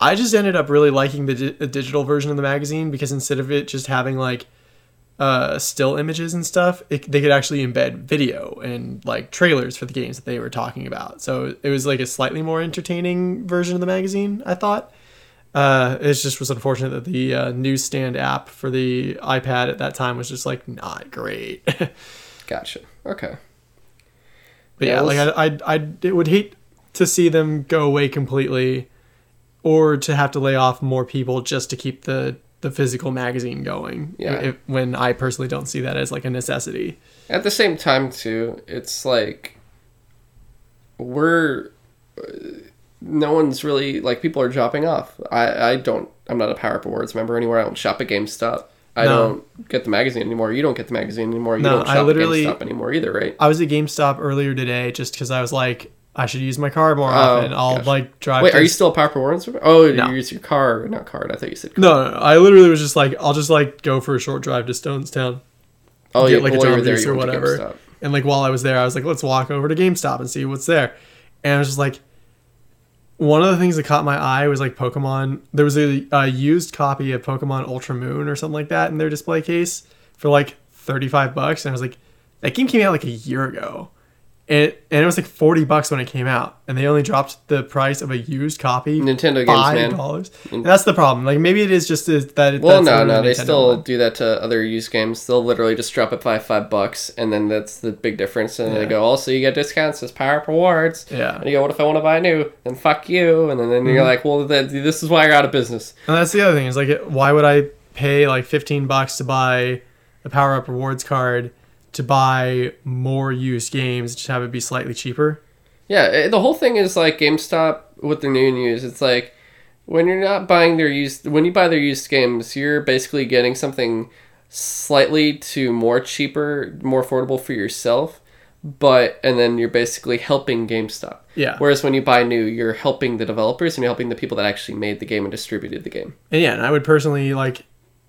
I just ended up really liking the, di- the digital version of the magazine because instead of it just having like uh, still images and stuff, it, they could actually embed video and like trailers for the games that they were talking about. So it was like a slightly more entertaining version of the magazine, I thought. Uh, it just was unfortunate that the uh, newsstand app for the iPad at that time was just like not great. gotcha. Okay. yeah, Yeah, like I, I, I it would hate to see them go away completely, or to have to lay off more people just to keep the the physical magazine going. Yeah. If, when I personally don't see that as like a necessity. At the same time, too, it's like we're uh, no one's really like people are dropping off. I I don't. I'm not a Power Up Awards member anymore. I don't shop at GameStop. I No. don't get the magazine anymore. You don't get the magazine anymore. You No, don't I shop literally- at GameStop anymore either, right? I was at GameStop earlier today just because I was like, I should use my car more Oh, often. I'll gotcha. like drive. Wait, to are you still a Power Awards? Oh, No. you use your car, not card. I thought you said. Card. No, no, no, I literally was just like, I'll just like go for a short drive to Stonestown. Oh, get, yeah, like, a John there, or whatever. And like while I was there, I was like, let's walk over to GameStop and see what's there. And I was just like, one of the things that caught my eye was like Pokemon. There was a, a used copy of Pokemon Ultra Moon or something like that in their display case for like 35 bucks. And I was like, that game came out like a year ago. And it, and it was like 40 bucks when it came out. And they only dropped the price of a used copy. Nintendo games, five man. dollars. Mm. And that's the problem. Like maybe it is just uh, that. it- Well, no, no, they Nintendo still one. do that to other used games. They'll literally just drop it by five bucks, and then that's the big difference. And they go, oh, also you get discounts as Power Up Rewards. Yeah. And you go, what if I want to buy new? Then fuck you. And then, then you're mm-hmm. like, well, then this is why you're out of business. And that's the other thing is like, why would I pay like 15 bucks to buy a Power Up Rewards card to buy more used games, just have it be slightly cheaper. Yeah, the whole thing is like GameStop with the new news. It's like when you're not buying their used, when you buy their used games, you're basically getting something slightly to more cheaper, more affordable for yourself. But and then you're basically helping GameStop. Yeah. Whereas when you buy new, you're helping the developers and you're helping the people that actually made the game and distributed the game. And yeah, and I would personally like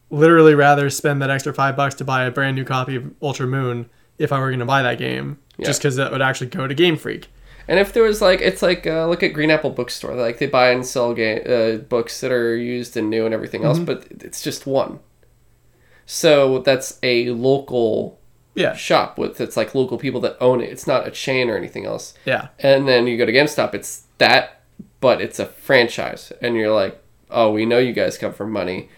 literally rather spend that extra five bucks to buy a brand new copy of Ultra Moon if I were going to buy that game, Yeah. just because that would actually go to Game Freak. And if there was like, it's like uh, look at Green Apple Bookstore. Like they buy and sell game uh, books that are used and new and everything else, but it's just one. So that's a local Yeah, shop with it's like local people that own it. It's not a chain or anything else. yeah, And then you go to GameStop, it's that, but it's a franchise, and you're like, oh, we know you guys come from money,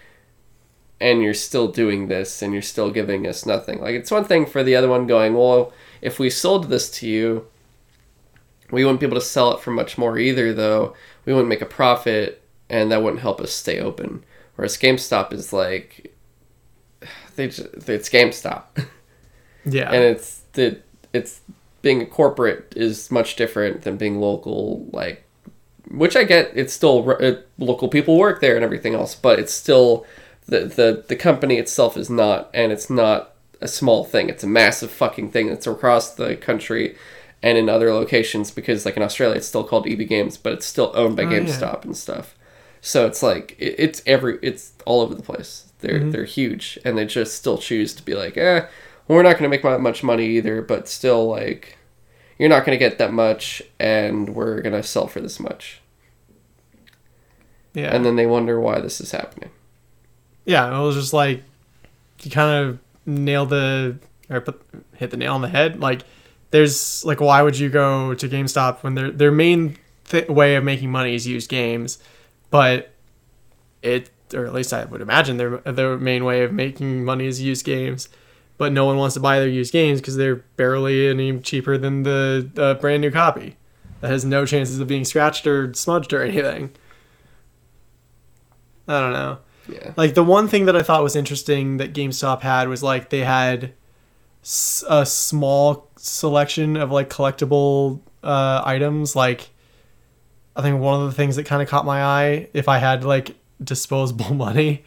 and you're still doing this, and you're still giving us nothing. Like it's one thing for the other one going, well, if we sold this to you, we wouldn't be able to sell it for much more either, though. We wouldn't make a profit, and that wouldn't help us stay open. Whereas GameStop is like, they just, it's GameStop yeah. and it's the it's being a corporate is much different than being local like which i get it's still it, local people work there and everything else but it's still the, the the company itself is not and it's not a small thing it's a massive fucking thing that's across the country and in other locations because like in australia it's still called eb games but it's still owned by Oh, yeah. gamestop and stuff so it's like it, it's every it's all over the place they're they're huge and they just still choose to be like eh we're not going to make much money either, but still, like, you're not going to get that much, and we're going to sell for this much. yeah. And then they wonder why this is happening. Yeah, it was just like you kind of nailed the or put, hit the nail on the head. Like, there's like, why would you go to GameStop when their their main th- way of making money is used games, but it or at least I would imagine their their main way of making money is used games. But no one wants to buy their used games because they're barely any cheaper than the brand new copy that has no chances of being scratched or smudged or anything. I don't know. Yeah. Like the one thing that I thought was interesting that GameStop had was like they had a small selection of like collectible uh, items. Like I think one of the things that kind of caught my eye, if I had like disposable money,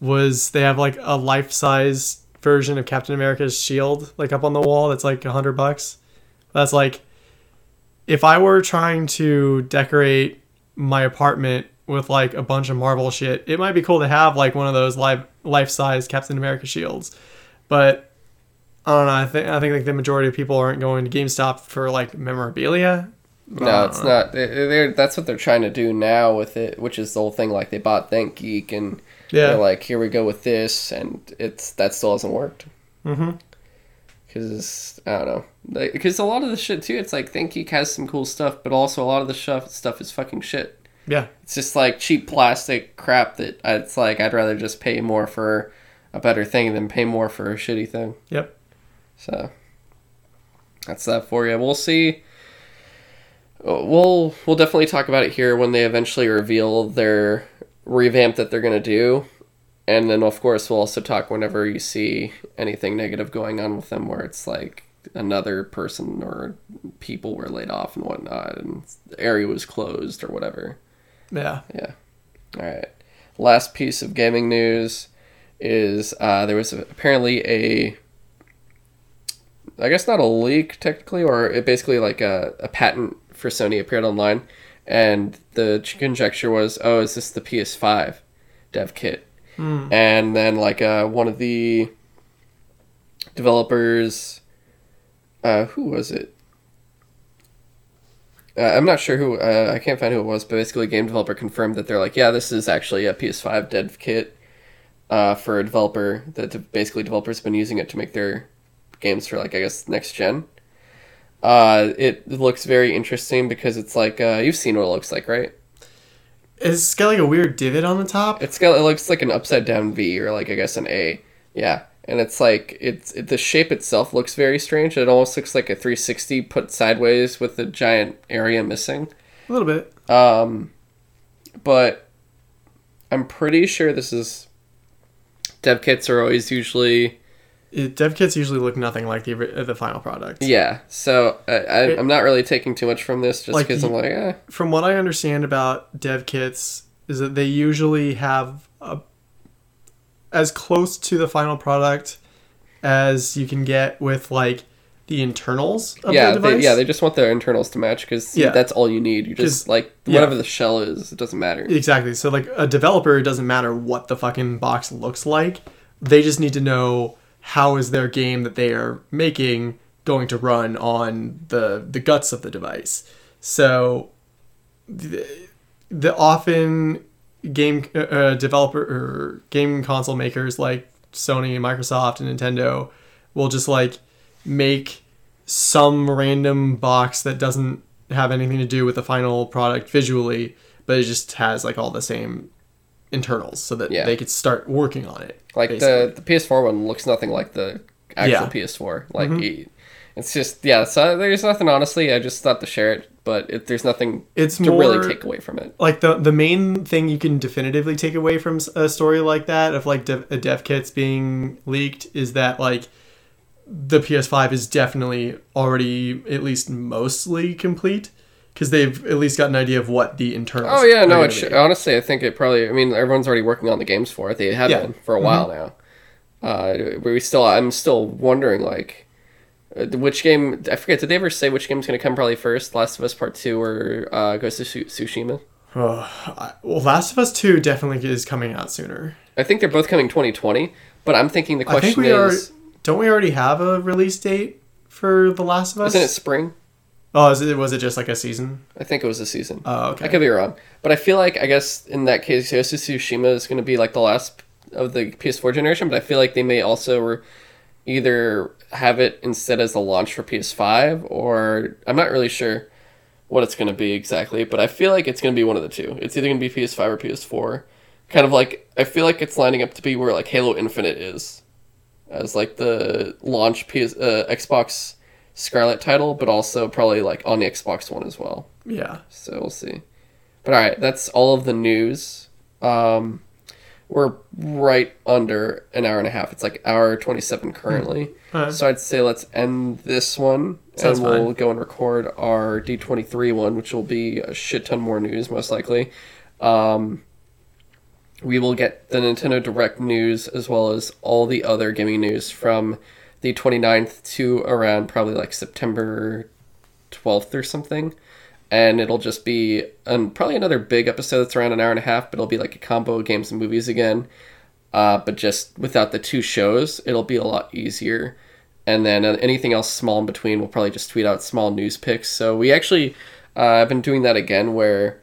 was they have like a life size version of Captain America's shield like up on the wall. That's like a hundred bucks. That's like if I were trying to decorate my apartment with like a bunch of Marvel shit, it might be cool to have like one of those life life size Captain America shields. But I don't know. I think I think like the majority of people aren't going to GameStop for like memorabilia. No, it's not. They- They're, that's what they're trying to do now with it, which is the whole thing. Like they bought ThinkGeek, and Yeah. they're like, "Here we go with this," and it's that still hasn't worked. Mhm. Because I don't know. Because a lot of the shit too, it's like ThinkGeek has some cool stuff, but also a lot of the stuff stuff is fucking shit. Yeah. It's just like cheap plastic crap that I- it's like I'd rather just pay more for a better thing than pay more for a shitty thing. Yep. So that's that for you. We'll see. Uh, We'll we'll definitely talk about it here when they eventually reveal their revamp that they're gonna do, and then of course we'll also talk whenever you see anything negative going on with them, where it's like another person or people were laid off and whatnot, and the area was closed or whatever. Yeah. Yeah. All right. Last piece of gaming news is uh, there was apparently a, I guess not a leak technically, or it basically like a, a patent for Sony appeared online, and the conjecture was, oh, is this the PS5 dev kit? And then like uh, one of the developers, uh, who was it? Uh, I'm not sure who. Uh, I can't find who it was, but basically, a game developer confirmed that they're like, yeah, this is actually a PS5 dev kit uh, for a developer. That de- basically developers have been using it to make their games for like I guess next gen. Uh, it looks very interesting because it's like uh, you've seen what it looks like, right? It's got like a weird divot on the top. It's got it looks like an upside down V or like I guess an A. Yeah, and it's like it's it, the shape itself looks very strange. It almost looks like a 360 put sideways with a giant area missing. A little bit. Um, but I'm pretty sure this is dev kits are always usually it, dev kits usually look nothing like the the final product. Yeah, so I, I, I'm not really taking too much from this just Like, because I'm like, eh. From what I understand about dev kits, is that they usually have a, as close to the final product as you can get with like the internals of yeah, the they, yeah, they just want their internals to match because Yeah. that's all you need. You just like yeah. whatever the shell is, it doesn't matter. Exactly. So like a developer, it doesn't matter what the fucking box looks like. They just need to know how is their game that they are making going to run on the the guts of the device. So the, the often game uh, uh, developer or game console makers like Sony and Microsoft and Nintendo will just like make some random box that doesn't have anything to do with the final product visually, but it just has like all the same internals so that Yeah. they could start working on it. Like basically. the the PS4 one looks nothing like the actual Yeah. Mm-hmm. PS4. Like it- it's just yeah. So there's nothing honestly. I just thought to share it, but it, there's nothing It's to really take away from it. like the the main thing you can definitively take away from a story like that of like dev, uh, dev kits being leaked is that like the PS5 is definitely already at least mostly complete because they've at least got an idea of what the internals. Oh yeah, no. It honestly, I think it probably. I mean, everyone's already working on the games for it. They have Yeah. Mm-hmm. been for a while now. Uh, we still. I'm still wondering like. Uh, Which game? I forget. Did they ever say which game's going to come probably first? Last of Us Part Two or uh, Ghost of Tsushima? Oh, I- well, Last of Us Two definitely is coming out sooner. I think they're both coming 2020. But I'm thinking the question I think we are. is, Don't we already have a release date for The Last of Us? isn't it spring? Oh, is it, was it just like a season? I think it was a season. Oh, okay. I could be wrong, but I feel like I guess in that case, Ghost of Tsushima is going to be like the last of the PS4 generation. But I feel like they may also re- either have it instead as a launch for PS5, or I'm not really sure what it's going to be exactly. But I feel like it's going to be one of the two. It's either going to be PS5 or PS4. Kind of like I feel like it's lining up to be where like Halo Infinite is, as like the launch PS uh, Xbox Scarlett title, but also probably like on the Xbox One as well. Yeah. So we'll see. But all right, that's all of the news. Um, we're right under an hour and a half. It's like hour twenty seven currently. Alright. So I'd say let's end this one, Sounds and we'll fine. go and record our D twenty three one, which will be a shit ton more news most likely. Um, we will get the Nintendo Direct news as well as all the other gaming news from the 29th to around probably like September 12th or something. And it'll just be probably another big episode that's around an hour and a half, but it'll be like a combo of games and movies again. Uh, but just without the two shows, it'll be a lot easier. And then uh, anything else small in between, we'll probably just tweet out small news picks. So we actually, uh, I've been doing that again where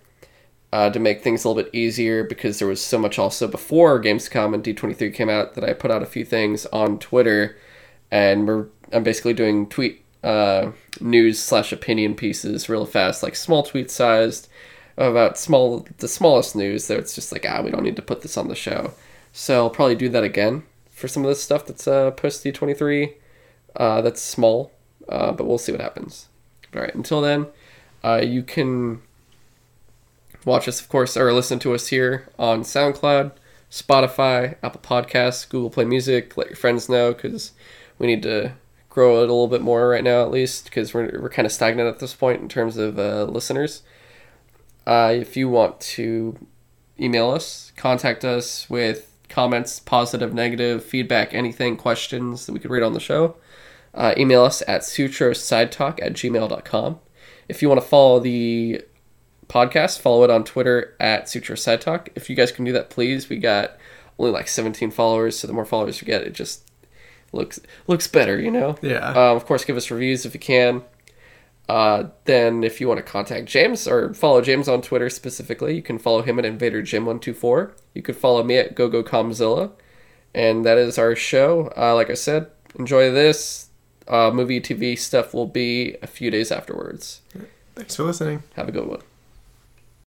uh, to make things a little bit easier because there was so much also before Gamescom and D23 came out that I put out a few things on Twitter, and we're I'm basically doing tweet uh, news slash opinion pieces real fast, like small tweet sized about small the smallest news. That it's just like ah we don't need to put this on the show, so I'll probably do that again for some of this stuff that's uh, post D23. Uh, that's small, uh, but we'll see what happens. All right, until then, uh, you can watch us, of course, or listen to us here on SoundCloud, Spotify, Apple Podcasts, Google Play Music. Let your friends know because we need to grow it a little bit more right now, at least, because we're, we're kind of stagnant at this point in terms of uh, listeners. Uh, if you want to email us, contact us with comments, positive, negative, feedback, anything, questions that we could read on the show, uh, email us at sutrosidetalk at gmail.com. If you want to follow the podcast. Follow it on Twitter at Sutro Sidetalk. If you guys can do that, please. We got only like 17 followers, so the more followers we get, it just looks looks better, you know. Yeah. Um, of course, give us reviews if you can. Uh, then, if you want to contact James or follow James on Twitter specifically, you can follow him at Invader Jim one two four. You could follow me at GoGo Kamzilla, and that is our show. Uh, like I said, enjoy this. Uh, movie TV stuff will be a few days afterwards. Thanks for listening. Have a good one.